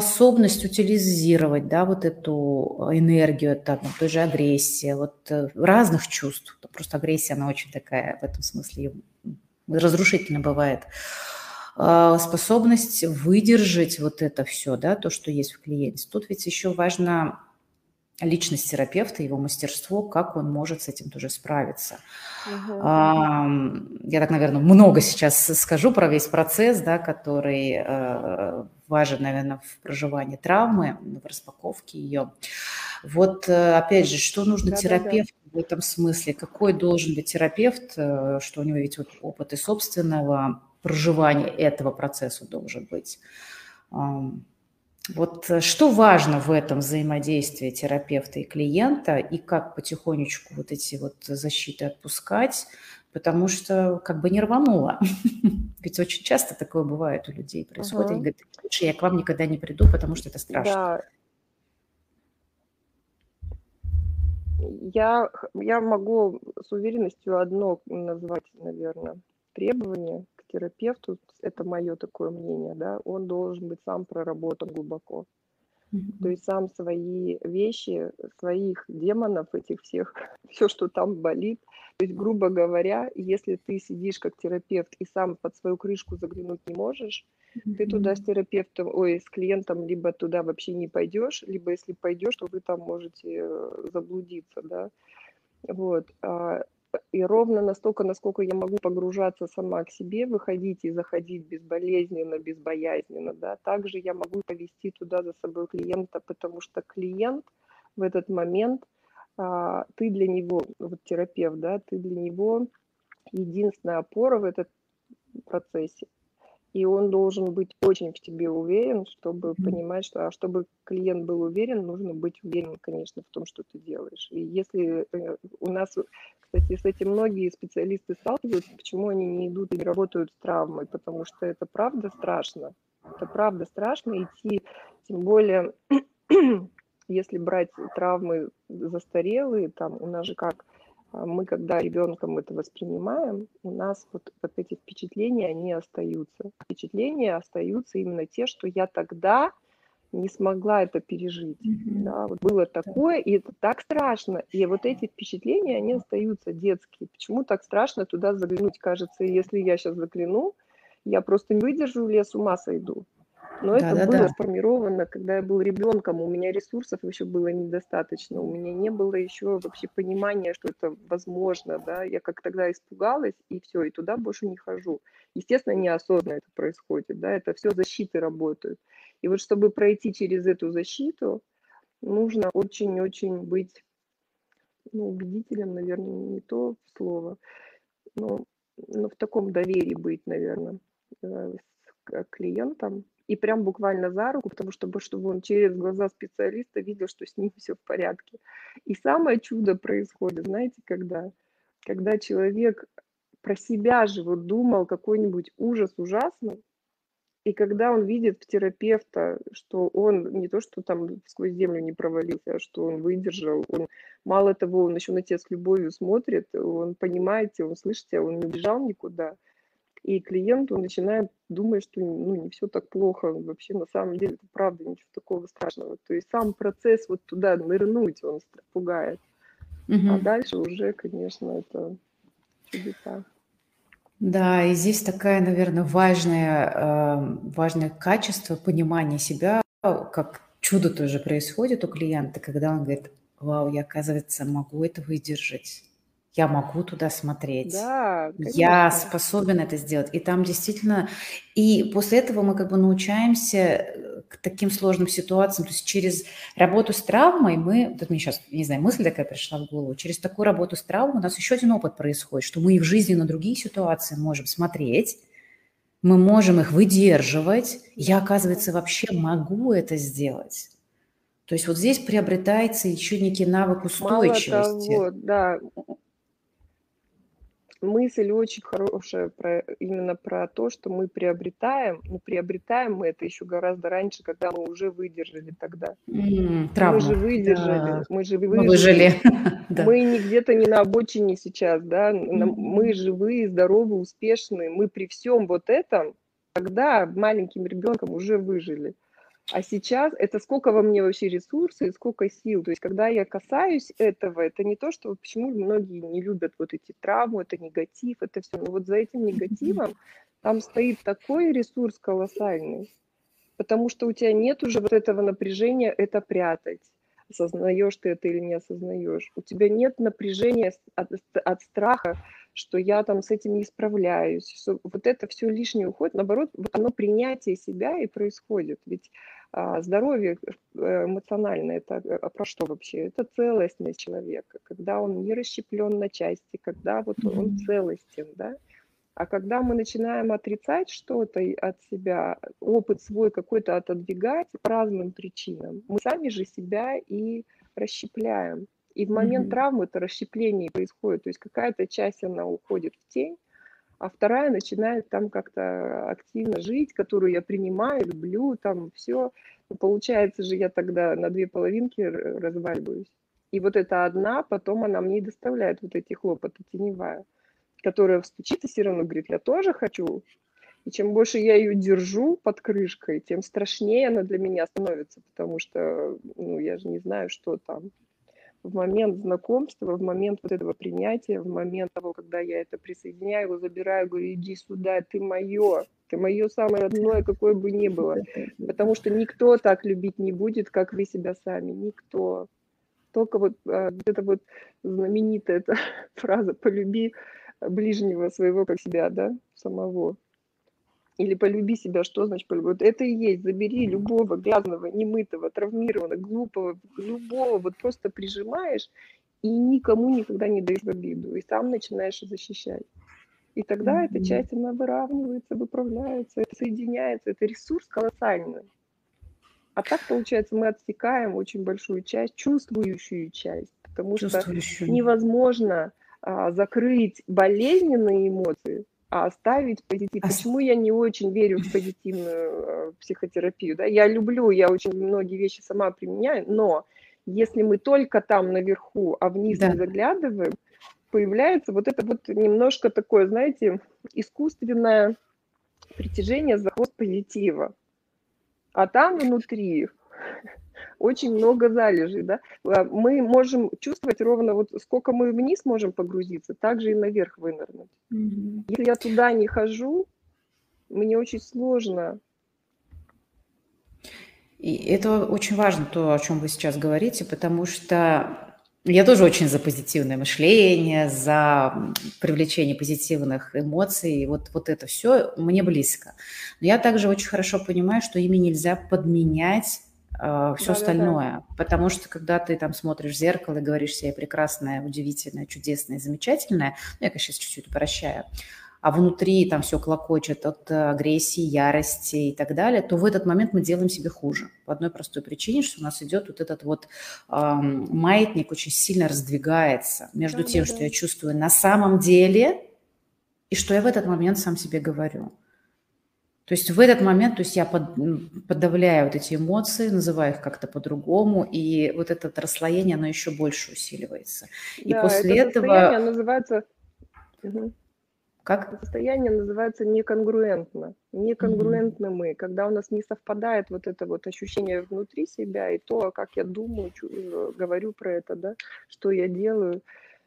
Speaker 1: способность утилизировать, да, вот эту энергию, там, той же агрессии, вот э, разных чувств. Просто агрессия, она очень такая в этом смысле разрушительно бывает. А, способность выдержать вот это все, да, то, что есть в клиенте. Тут ведь еще важно личность терапевта, его мастерство, как он может с этим тоже справиться. Uh-huh. Я так, наверное, много сейчас скажу про весь процесс, да, который э, важен, наверное, в проживании травмы, в распаковке ее. Вот, э, опять же, что нужно да, терапевту да, да. в этом смысле? Какой должен быть терапевт, э, что у него ведь вот опыт и собственного проживания этого процесса должен быть? Вот э, что важно в этом взаимодействии терапевта и клиента, и как потихонечку вот эти вот защиты отпускать, потому что как бы не рвануло. Ведь очень часто такое бывает у людей, происходит, uh-huh. и говорят, лучше я к вам никогда не приду, потому что это страшно. Да.
Speaker 2: Я, я могу с уверенностью одно назвать, наверное, требование терапевту, это мое такое мнение, да, он должен быть сам проработан глубоко. Mm-hmm. То есть сам свои вещи, своих демонов, этих всех, все, что там болит. То есть, грубо говоря, если ты сидишь как терапевт и сам под свою крышку заглянуть не можешь, mm-hmm. ты туда с терапевтом, ой, с клиентом либо туда вообще не пойдешь, либо если пойдешь, то вы там можете э, заблудиться, да. Вот. А и ровно настолько, насколько я могу погружаться сама к себе, выходить и заходить безболезненно, безбоязненно, да, также я могу повести туда за собой клиента, потому что клиент в этот момент, ты для него, вот терапевт, да, ты для него единственная опора в этом процессе и он должен быть очень в себе уверен, чтобы mm-hmm. понимать, что, а чтобы клиент был уверен, нужно быть уверен, конечно, в том, что ты делаешь. И если э, у нас, кстати, с этим многие специалисты сталкиваются, почему они не идут и не работают с травмой, потому что это правда страшно. Это правда страшно идти, тем более, если брать травмы застарелые, там у нас же как а мы, когда ребенком это воспринимаем, у нас вот, вот эти впечатления, они остаются. Впечатления остаются именно те, что я тогда не смогла это пережить. Mm-hmm. Да, вот было такое, и это так страшно. И вот эти впечатления, они остаются детские. Почему так страшно туда заглянуть? Кажется, если я сейчас загляну, я просто не выдержу, я с ума сойду. Но да, это да, было да. сформировано, когда я был ребенком, у меня ресурсов еще было недостаточно, у меня не было еще вообще понимания, что это возможно, да, я как тогда испугалась, и все, и туда больше не хожу. Естественно, неосознанно это происходит, да, это все защиты работают. И вот чтобы пройти через эту защиту, нужно очень-очень быть, ну, убедителем, наверное, не то слово, но, но в таком доверии быть, наверное, э, с клиентом, и прям буквально за руку, потому что, чтобы он через глаза специалиста видел, что с ним все в порядке. И самое чудо происходит, знаете, когда? Когда человек про себя же вот думал какой-нибудь ужас ужасный, и когда он видит в терапевта, что он не то, что там сквозь землю не провалился, а что он выдержал, он, мало того, он еще на тебя с любовью смотрит, он понимаете, он слышите, он не убежал никуда. И клиент, он начинает думать, что ну, не все так плохо, вообще на самом деле это правда, ничего такого страшного. То есть сам процесс вот туда нырнуть, он пугает. Угу. А дальше уже, конечно, это чудеса.
Speaker 1: Да, и здесь такая, наверное, важное, э, важное качество понимания себя, как чудо тоже происходит у клиента, когда он говорит, вау, я, оказывается, могу это выдержать я могу туда смотреть,
Speaker 2: Да,
Speaker 1: я способен это сделать. И там действительно, и после этого мы как бы научаемся э, к таким сложным ситуациям, то есть через работу с травмой мы, тут мне сейчас, не знаю, мысль такая пришла в голову, через такую работу с травмой у нас еще один опыт происходит, что мы и в жизни на другие ситуации можем смотреть, мы можем их выдерживать, я, оказывается, вообще могу это сделать. То есть вот здесь приобретается еще некий навык устойчивости.
Speaker 2: Мало того, да, мысль очень хорошая про, именно про то, что мы приобретаем, но приобретаем мы это еще гораздо раньше, когда мы уже выдержали тогда.
Speaker 1: Mm,
Speaker 2: мы же выдержали, да. мы же
Speaker 1: выжили. Мы, выжили.
Speaker 2: мы не где-то не на обочине сейчас, да, мы живые, здоровые, успешные, мы при всем вот этом тогда маленьким ребенком уже выжили. А сейчас это сколько во мне вообще ресурсов и сколько сил. То есть, когда я касаюсь этого, это не то, что почему многие не любят вот эти травмы, это негатив, это все. Но вот за этим негативом там стоит такой ресурс колоссальный, потому что у тебя нет уже вот этого напряжения это прятать. Осознаешь ты это или не осознаешь. У тебя нет напряжения от, от страха, что я там с этим не справляюсь. Что вот это все лишнее уходит. Наоборот, оно принятие себя и происходит. Ведь а, здоровье э, эмоциональное, это а про что вообще? Это целостность человека, когда он не расщеплен на части, когда вот он целостен, да? А когда мы начинаем отрицать что-то от себя, опыт свой какой-то отодвигать по разным причинам, мы сами же себя и расщепляем. И в момент mm-hmm. травмы это расщепление происходит, то есть какая-то часть она уходит в тень, а вторая начинает там как-то активно жить, которую я принимаю, люблю, там все. Получается же, я тогда на две половинки разваливаюсь. И вот эта одна, потом она мне доставляет вот эти хлопоты, теневая, которая стучится все равно, говорит, я тоже хочу. И чем больше я ее держу под крышкой, тем страшнее она для меня становится, потому что, ну, я же не знаю, что там в момент знакомства, в момент вот этого принятия, в момент того, когда я это присоединяю, его забираю, говорю, иди сюда, ты мое, ты мое самое родное, какое бы ни было. Потому что никто так любить не будет, как вы себя сами, никто. Только вот, а, вот эта вот знаменитая эта фраза «полюби ближнего своего, как себя», да, самого. Или полюби себя, что значит полюби? Вот это и есть, забери любого грязного, немытого, травмированного, глупого, любого, вот просто прижимаешь и никому никогда не даешь в обиду, и сам начинаешь защищать. И тогда mm-hmm. эта часть, она выравнивается, выправляется, это соединяется, это ресурс колоссальный. А так, получается, мы отсекаем очень большую часть, чувствующую часть, потому что невозможно а, закрыть болезненные эмоции, а оставить позитив. Почему я не очень верю в позитивную э, психотерапию? Да? Я люблю, я очень многие вещи сама применяю, но если мы только там наверху, а вниз да. не заглядываем, появляется вот это вот немножко такое, знаете, искусственное притяжение за хвост позитива. А там внутри очень много залежей, да. А, мы можем чувствовать ровно вот сколько мы вниз можем погрузиться, так же и наверх вынырнуть. Mm-hmm. Если я туда не хожу, мне очень сложно.
Speaker 1: И это очень важно, то, о чем вы сейчас говорите, потому что я тоже очень за позитивное мышление, за привлечение позитивных эмоций. И вот, вот это все мне близко. Но я также очень хорошо понимаю, что ими нельзя подменять э, все да, остальное. Да, да. Потому что когда ты там смотришь в зеркало и говоришь себе прекрасная, удивительная, чудесная, замечательная, ну, я, конечно, сейчас чуть-чуть упрощаю, а внутри там все клокочет от агрессии, ярости и так далее, то в этот момент мы делаем себе хуже. По одной простой причине, что у нас идет вот этот вот эм, маятник очень сильно раздвигается между да, тем, да, что да. я чувствую на самом деле, И что я в этот момент сам себе говорю? То есть в этот момент, то есть я под, подавляю вот эти эмоции, называю их как-то по-другому, и вот это расслоение, оно еще больше усиливается. И
Speaker 2: Да,
Speaker 1: после
Speaker 2: это
Speaker 1: этого...
Speaker 2: называется...
Speaker 1: Как?
Speaker 2: Состояние называется неконгруентно. Неконгруентны мы, когда у нас не совпадает вот это вот ощущение внутри себя и то, как я думаю, чу- э, говорю про это, да, что я делаю.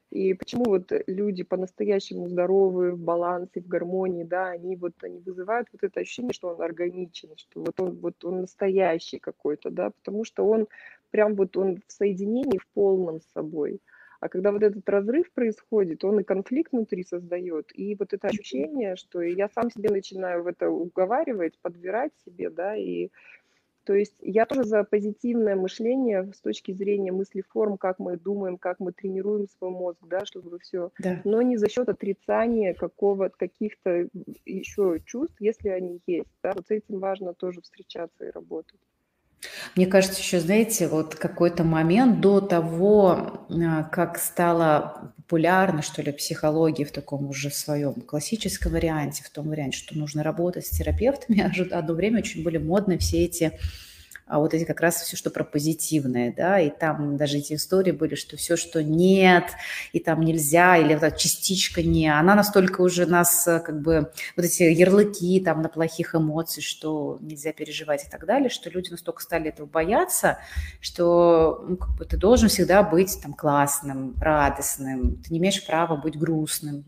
Speaker 2: И почему вот люди по-настоящему здоровые, в балансе, в гармонии, да, они вот они вызывают вот это ощущение, что он органичен, что вот он вот он настоящий какой-то, да, потому что он прям вот он в соединении в полном с собой. А когда вот этот разрыв происходит, он и конфликт внутри создает, и вот это ощущение, что я сам себе начинаю в это уговаривать, подбирать себе, да, и то есть я тоже за позитивное мышление с точки зрения мыслеформ, как мы думаем, как мы тренируем свой мозг, да, чтобы все,
Speaker 1: Да.
Speaker 2: но не за счет отрицания какого каких-то еще чувств, если они есть. Да, вот с этим важно тоже встречаться и работать.
Speaker 1: Мне кажется, еще, знаете, вот какой-то момент до того, а, как стала популярна, что ли, психология в таком уже своем классическом варианте, в том варианте, что нужно работать с терапевтами, аж одно время очень были модны все эти а вот эти как раз все, что про позитивное, да, и там даже эти истории были, что все, что нет, и там нельзя, или вот эта частичка не, она настолько уже нас, э, как бы, вот эти ярлыки там на плохих эмоций, что нельзя переживать и так далее, что люди настолько стали этого бояться, что ну, как бы ты должен всегда быть там классным, радостным, ты не имеешь права быть грустным,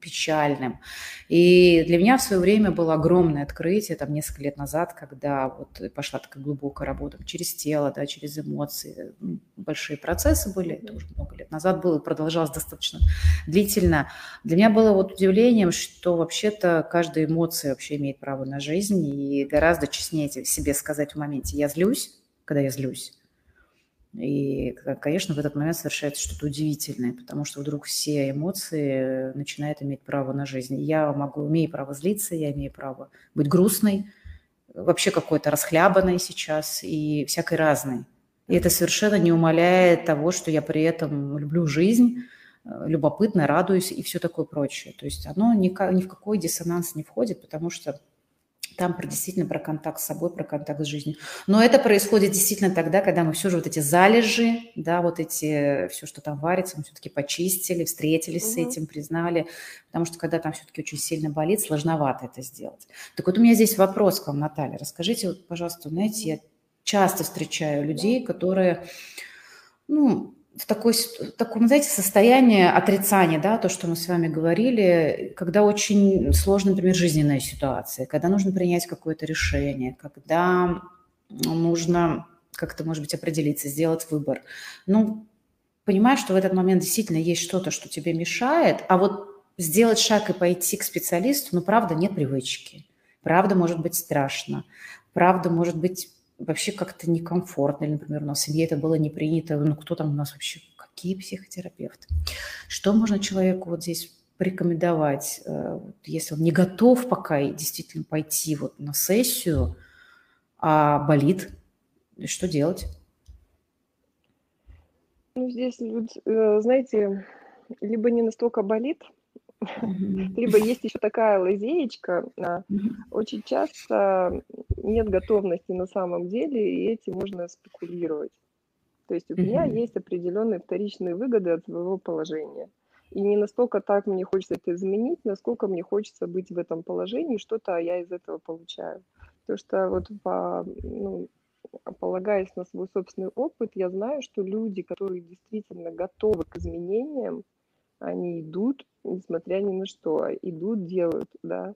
Speaker 1: печальным. И для меня в свое время было огромное открытие, там несколько лет назад, когда вот пошла такая глубокая работа через тело, да, через эмоции. Большие процессы были, это уже много лет назад было, продолжалось достаточно длительно. Для меня было вот удивлением, что вообще-то каждая эмоция вообще имеет право на жизнь, и гораздо честнее себе сказать в моменте «я злюсь», когда я злюсь, и, конечно, в этот момент совершается что-то удивительное, потому что вдруг все эмоции начинают иметь право на жизнь. Я могу, имею право злиться, я имею право быть грустной, вообще какой-то расхлябанной сейчас и всякой разной. И это совершенно не умаляет того, что я при этом люблю жизнь, любопытно, радуюсь и все такое прочее. То есть оно ни, ни в какой диссонанс не входит, потому что там про, действительно про контакт с собой, про контакт с жизнью. Но это происходит действительно тогда, когда мы все же вот эти залежи, да, вот эти, все, что там варится, мы все-таки почистили, встретились угу. с этим, признали, потому что когда там все-таки очень сильно болит, сложновато это сделать. Так вот у меня здесь вопрос к вам, Наталья. Расскажите, вот, пожалуйста, знаете, я часто встречаю людей, которые, ну, в, такой, в таком, знаете, состоянии отрицания, да, то, что мы с вами говорили, когда очень сложная, например, жизненная ситуация, когда нужно принять какое-то решение, когда нужно как-то, может быть, определиться, сделать выбор. Ну, понимаешь, что в этот момент действительно есть что-то, что тебе мешает, а вот сделать шаг и пойти к специалисту, ну, правда, нет привычки. Правда, может быть страшно. Правда, может быть вообще как-то некомфортно. Или, например, у нас в семье это было не принято. Ну, кто там у нас вообще? Какие психотерапевты? Что можно человеку вот здесь порекомендовать, если он не готов пока действительно пойти вот на сессию, а болит? Что делать?
Speaker 2: Ну, здесь, знаете, либо не настолько болит. Либо есть еще такая лазеечка. Mm-hmm. Очень часто нет готовности на самом деле, и этим можно спекулировать. То есть у меня есть определенные вторичные выгоды от своего положения. И не настолько так мне хочется это изменить, насколько мне хочется быть в этом положении, что-то я из этого получаю. Потому что вот по, ну, полагаясь на свой собственный опыт, я знаю, что люди, которые действительно готовы к изменениям, они идут, несмотря ни на что, идут, делают, да.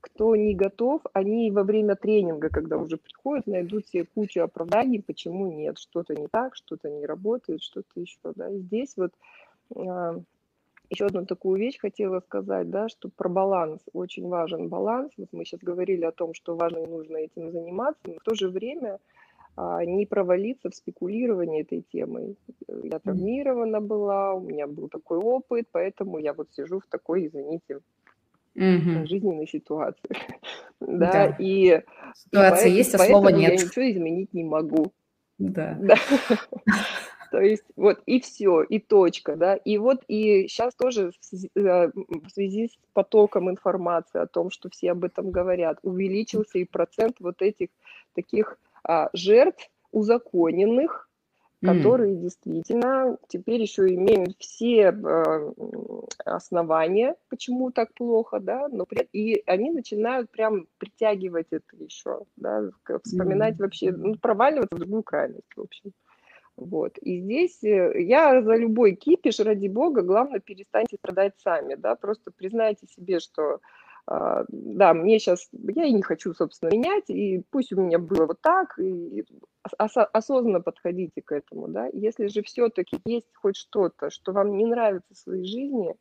Speaker 2: Кто не готов, они во время тренинга, когда уже приходят, найдут себе кучу оправданий, почему нет, что-то не так, что-то не работает, что-то еще, да. Здесь вот а, еще одну такую вещь хотела сказать, да, что про баланс, очень важен баланс. Вот мы сейчас говорили о том, что важно и нужно этим заниматься, но в то же время не провалиться в спекулировании этой темой. Я травмирована была, у меня был такой опыт, поэтому я вот сижу в такой, извините, mm-hmm. жизненной ситуации. да, да, и...
Speaker 1: Ситуация и есть, а слова нет.
Speaker 2: я ничего изменить не могу.
Speaker 1: Да. да.
Speaker 2: То есть вот и все, и точка, да. И вот и сейчас тоже э, в связи с потоком информации о том, что все об этом говорят, увеличился и процент вот этих таких а, жертв узаконенных, которые действительно теперь еще имеют все э, основания, почему так плохо, да, но при, и они начинают прям притягивать это еще, да, вспоминать mm. вообще, ну, проваливаться в другую крайность, в общем. Вот. И здесь э, я за любой кипиш, ради бога, главное, перестаньте страдать сами, да, просто признайте себе, что а, да, мне сейчас, я и не хочу, собственно, менять, и пусть у меня было вот так, и осознанно подходите к этому, да. Если же все-таки есть хоть что-то, что вам не нравится в своей жизни,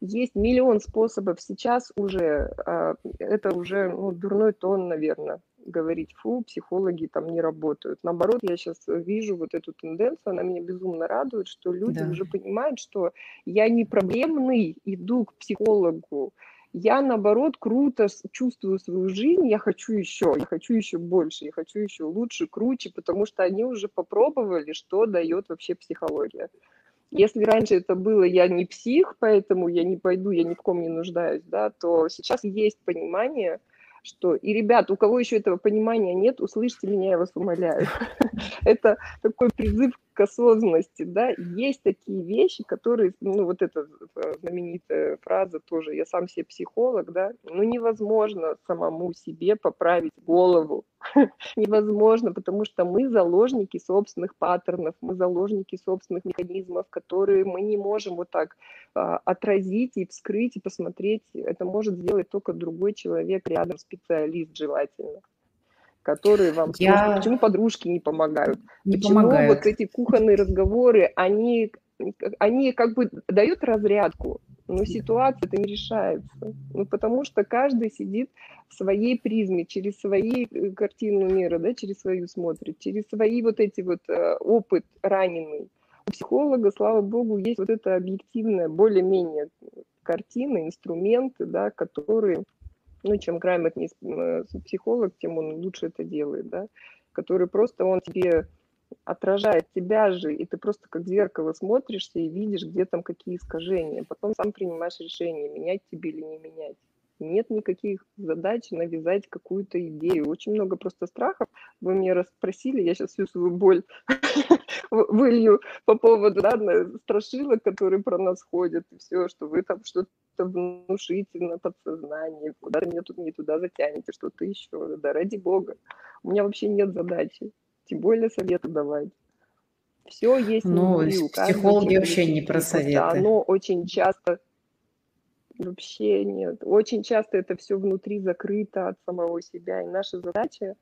Speaker 2: есть миллион способов сейчас уже, а, это уже ну, дурной тон, наверное, говорить, фу, психологи там не работают. Наоборот, я сейчас вижу вот эту тенденцию, она меня безумно радует, что люди да. уже понимают, что я не проблемный, иду к психологу, я, наоборот, круто чувствую свою жизнь, я хочу еще, я хочу еще больше, я хочу еще лучше, круче, потому что они уже попробовали, что дает вообще психология. Если раньше это было «я не псих, поэтому я не пойду, я ни в ком не нуждаюсь», да, то сейчас есть понимание, что и, ребят, у кого еще этого понимания нет, услышьте меня, я вас умоляю. Это такой призыв к осознанности, да, есть такие вещи, которые, ну, вот эта э, знаменитая фраза тоже, я сам себе психолог, да, ну, невозможно самому себе поправить голову, невозможно, потому что мы заложники собственных паттернов, мы заложники собственных механизмов, которые мы не можем вот так а, отразить и вскрыть и посмотреть, это может сделать только другой человек рядом, специалист желательно которые вам... Я... Почему подружки не помогают? Не Почему помогают. вот эти кухонные разговоры, они, они как бы дают разрядку, но ситуация это не решается. Ну, потому что каждый сидит в своей призме, через свои э, картину мира, да, через свою смотрит, через свои вот эти вот э, опыт раненый. У психолога, слава богу, есть вот эта объективная, более-менее картина, инструменты, да, которые ну, чем грамотнее э, психолог, тем он лучше это делает, да, который просто он тебе отражает тебя же, и ты просто как зеркало смотришься и видишь, где там какие искажения. Потом сам принимаешь решение, менять тебе или не менять. Нет никаких задач навязать какую-то идею. Очень много просто страхов. Вы меня расспросили, я сейчас всю свою боль вылью по поводу да, страшилок, которые про нас ходят, и все, что вы там что-то внушите на подсознание, куда-то меня тут не туда затянете, что-то еще. Да ради бога. У меня вообще нет задачи. Тем более советы давать. Все есть
Speaker 1: ну, внутри, психологи вообще не про советы.
Speaker 2: Оно очень часто Вообще нет. Очень часто это все внутри закрыто от самого себя. И наша задача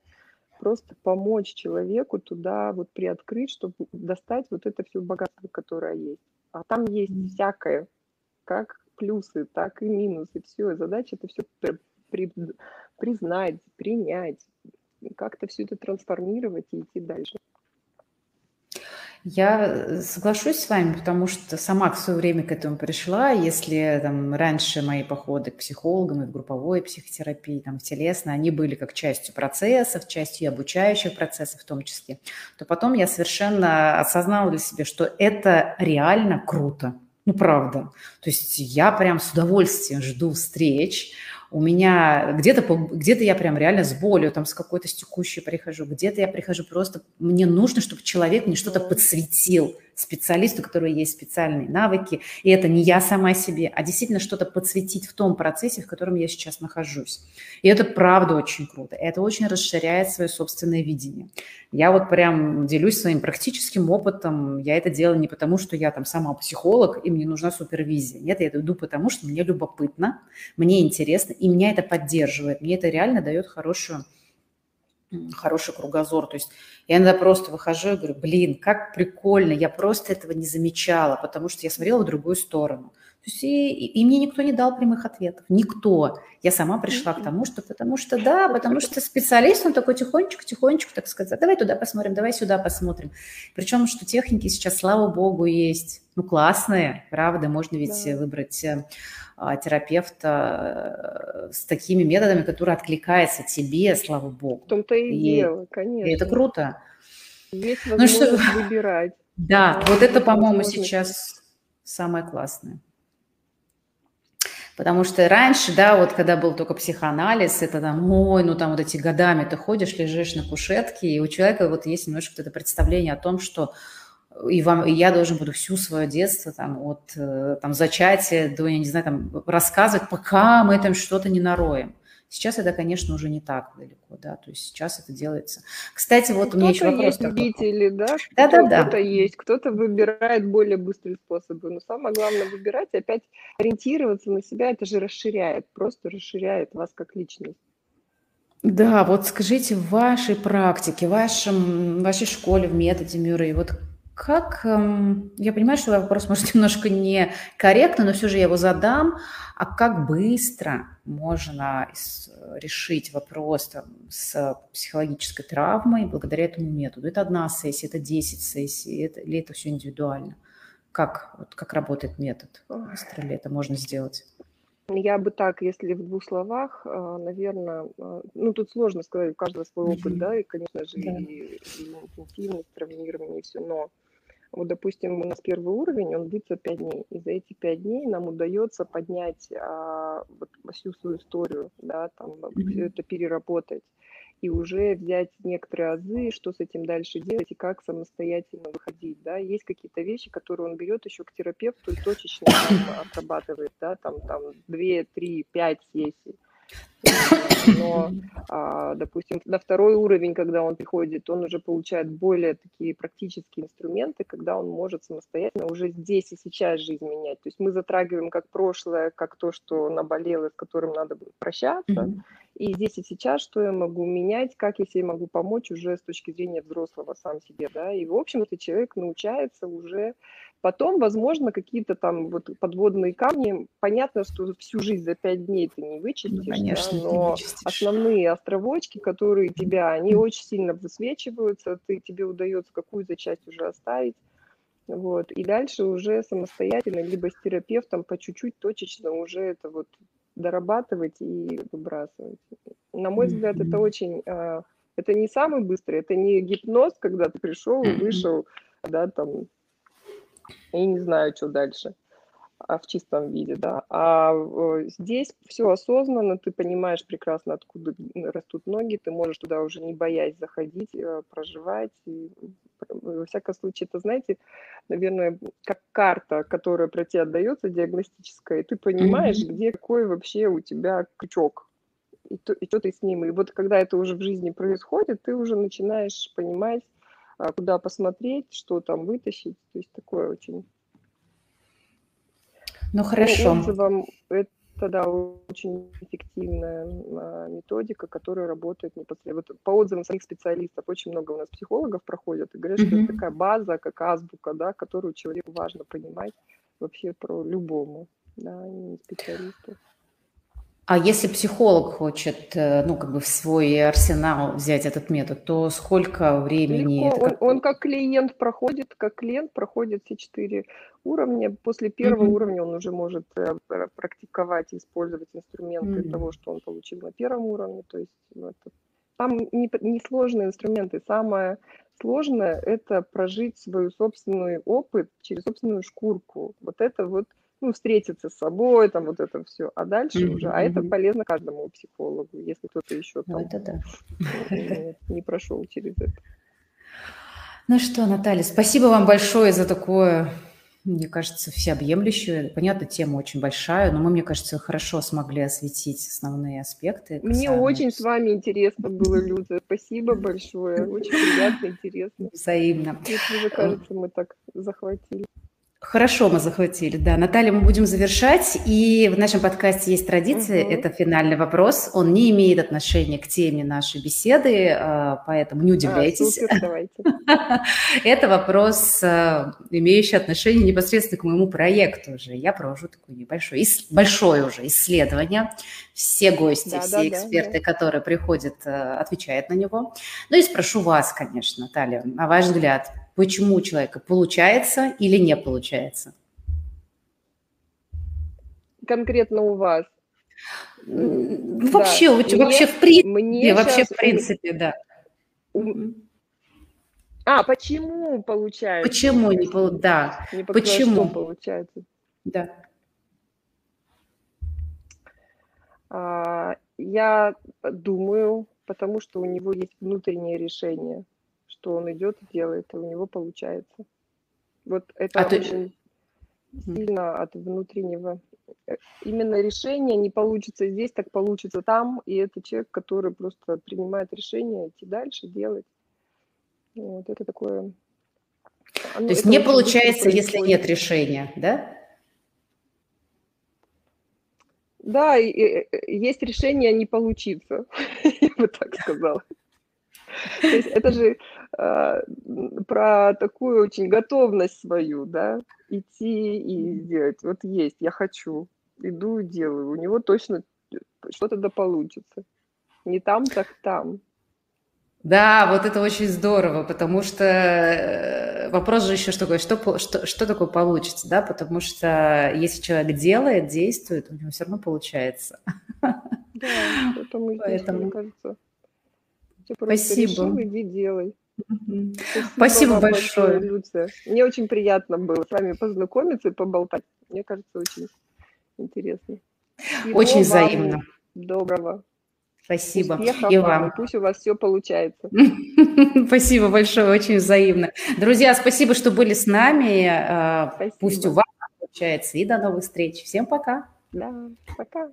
Speaker 2: просто помочь человеку туда вот приоткрыть, чтобы достать вот это все богатство, которое есть. А там есть всякое, как плюсы, так и минусы. Все, задача это все при, признать, принять, как-то все это трансформировать и идти дальше.
Speaker 1: Я э, соглашусь с вами, потому что сама в свое время к этому пришла. Если там, раньше мои походы к психологам и в групповой психотерапии, там, в телесной, они были как частью процессов, частью обучающих процессов в том числе, то потом я совершенно осознала для себя, что это реально круто. Ну, правда. То есть я прям с удовольствием жду встреч, у меня где-то где я прям реально с болью, там с какой-то с текущей прихожу, где-то я прихожу просто, мне нужно, чтобы человек мне что-то подсветил, специалисту, у которого есть специальные навыки, и это не я сама себе, а действительно что-то подсветить в том процессе, в котором я сейчас нахожусь. И это правда очень круто, это очень расширяет свое собственное видение. Я вот прям делюсь своим практическим опытом, я это делаю не потому, что я там сама психолог, и мне нужна супервизия. Нет, я это иду потому, что мне любопытно, мне интересно, и меня это поддерживает, мне это реально дает хорошую хороший кругозор. То есть я иногда просто выхожу и говорю, блин, как прикольно, я просто этого не замечала, потому что я смотрела в другую сторону. То есть и, и мне никто не дал прямых ответов, никто. Я сама пришла к тому, что потому что да, потому что специалист, он такой тихонечко, тихонечко, так сказать, давай туда посмотрим, давай сюда посмотрим. Причем, что техники сейчас, слава богу, есть, ну, классные, правда, можно ведь да. выбрать э, а, терапевта э, с такими методами, которые откликаются тебе, слава богу.
Speaker 2: В том-то и, и дело, конечно.
Speaker 1: И это круто.
Speaker 2: Есть возможность ну, что... выбирать.
Speaker 1: Да, вот это, по-моему, сейчас самое классное. Потому что раньше, да, вот когда был только психоанализ, это там, ой, ну там вот эти годами ты ходишь, лежишь на кушетке, и у человека вот есть немножко это представление о том, что и, вам, и я должен буду всю свое детство там, от э, там, зачатия до, я не знаю, там, рассказывать, пока мы там что-то не нароем. Сейчас это, конечно, уже не так далеко, да, то есть сейчас это делается. Кстати, вот у меня еще вопрос
Speaker 2: есть такой. любители, да, да, да, да. Кто-то есть, кто-то выбирает более быстрые способы, но самое главное выбирать, опять ориентироваться на себя, это же расширяет, просто расширяет вас как личность.
Speaker 1: Да, вот скажите, в вашей практике, в вашем, в вашей школе, в методе Мюррей, вот как, эм, я понимаю, что вопрос может немножко некорректно, но все же я его задам. А как быстро можно решить вопрос там, с психологической травмой благодаря этому методу? Это одна сессия, это 10 сессий, это, или это все индивидуально? Как, вот, как работает метод? Быстро ли это можно сделать?
Speaker 2: Я бы так, если в двух словах, э, наверное, э, ну тут сложно сказать, у каждого свой опыт, да, и, конечно же, да. и, и интенсивность, травмирование, и все, но вот, допустим, у нас первый уровень, он длится 5 дней. И за эти 5 дней нам удается поднять а, вот, всю свою историю, да, там, все это переработать и уже взять некоторые азы, что с этим дальше делать и как самостоятельно выходить, да. Есть какие-то вещи, которые он берет еще к терапевту и точечно там, отрабатывает, да, там, там 2, 3, 5 сессий. Но, а, допустим, на второй уровень, когда он приходит, он уже получает более такие практические инструменты, когда он может самостоятельно уже здесь и сейчас жизнь менять. То есть мы затрагиваем как прошлое, как то, что наболело, с которым надо будет прощаться, mm-hmm. и здесь и сейчас, что я могу менять, как я себе могу помочь уже с точки зрения взрослого сам себе, да, и в общем этот человек научается уже Потом, возможно, какие-то там вот подводные камни. Понятно, что всю жизнь за пять дней ты не вычистишь, ну, конечно, но основные островочки, которые тебя, они очень сильно высвечиваются, ты, тебе удается какую-то часть уже оставить. Вот. И дальше уже самостоятельно, либо с терапевтом по чуть-чуть точечно уже это вот дорабатывать и выбрасывать. На мой взгляд, mm-hmm. это очень... А, это не самый быстрый, это не гипноз, когда ты пришел и вышел, да, там, и не знаю, что дальше в чистом виде, да. А здесь все осознанно, ты понимаешь прекрасно, откуда растут ноги, ты можешь туда уже не боясь заходить, э, проживать. И, во всяком случае, это, знаете, наверное, как карта, которая про тебя отдается, диагностическая, и ты понимаешь, mm-hmm. где какой вообще у тебя крючок, и, то, и что ты с ним. И вот когда это уже в жизни происходит, ты уже начинаешь понимать, а, куда посмотреть, что там вытащить. То есть такое очень...
Speaker 1: Ну, хорошо.
Speaker 2: По отзывам это, да, очень эффективная а, методика, которая работает непосредственно. Вот по отзывам самих специалистов, очень много у нас психологов проходят и говорят, mm-hmm. что это такая база, как азбука, да, которую человеку важно понимать вообще про любому, да, не специалисту.
Speaker 1: А если психолог хочет, э, ну, как бы в свой арсенал взять этот метод, то сколько времени?
Speaker 2: Легко. Он, как... он как клиент проходит, как клиент проходит все четыре уровня. После первого mm-hmm. уровня он уже может э, практиковать и использовать инструменты mm-hmm. того, что он получил на первом уровне. То есть ну, это, там не, не сложные инструменты. Самое сложное – это прожить свой собственный опыт через собственную шкурку. Вот это вот ну, встретиться с собой, там вот это все, а дальше mm-hmm. уже, а это полезно каждому психологу, если кто-то еще ну, там это да. не, прошел через это.
Speaker 1: Ну что, Наталья, спасибо вам большое за такое, мне кажется, всеобъемлющую. Понятно, тема очень большая, но мы, мне кажется, хорошо смогли осветить основные аспекты.
Speaker 2: Мне очень с вами интересно было, Люда. Спасибо большое. Очень приятно, интересно.
Speaker 1: Взаимно.
Speaker 2: Мне кажется, мы так захватили.
Speaker 1: Хорошо мы захватили, да. Наталья, мы будем завершать. И в нашем подкасте есть традиция, угу. это финальный вопрос. Он не имеет отношения к теме нашей беседы, а, поэтому не удивляйтесь. А, супер, давайте. Это вопрос, а, имеющий отношение непосредственно к моему проекту уже. Я провожу такое небольшое, большое уже исследование. Все гости, да, все да, эксперты, да, которые приходят, а, отвечают на него. Ну и спрошу вас, конечно, Наталья, на ваш взгляд, почему у человека получается или не получается?
Speaker 2: Конкретно у вас?
Speaker 1: Вообще, да. вообще, мне, в принципе, мне вообще в принципе, да.
Speaker 2: А, почему получается?
Speaker 1: Почему не получается? Да.
Speaker 2: Не почему? Что получается?
Speaker 1: Да.
Speaker 2: А, я думаю, потому что у него есть внутреннее решение, что он идет и делает, и у него получается. Вот это а очень ты... сильно от внутреннего. Э, именно решение не получится здесь, так получится там, и это человек, который просто принимает решение идти дальше, делать. Вот это такое.
Speaker 1: То есть не получается, если нет решения, да?
Speaker 2: Да, и, и, есть решение не получиться, я бы так сказала. То есть это же э, про такую очень готовность свою, да, идти и сделать. Вот есть, я хочу, иду и делаю. У него точно что-то да получится. Не там, так там.
Speaker 1: Да, вот это очень здорово, потому что э, вопрос же еще что что, что, что такое получится, да, потому что если человек делает, действует, у него все равно получается.
Speaker 2: Да, это мы Поэтому... мне кажется. Ты Спасибо. решил, иди делай.
Speaker 1: Спасибо, Спасибо большое.
Speaker 2: Люция. Мне очень приятно было с вами познакомиться и поболтать. Мне кажется, очень интересно.
Speaker 1: Всего очень взаимно.
Speaker 2: Доброго.
Speaker 1: Спасибо. Успехов и вам.
Speaker 2: Пусть у вас все получается.
Speaker 1: Спасибо большое, очень взаимно. Друзья, спасибо, что были с нами. Спасибо. Пусть у вас получается. И до новых встреч. Всем пока.
Speaker 2: Да, пока.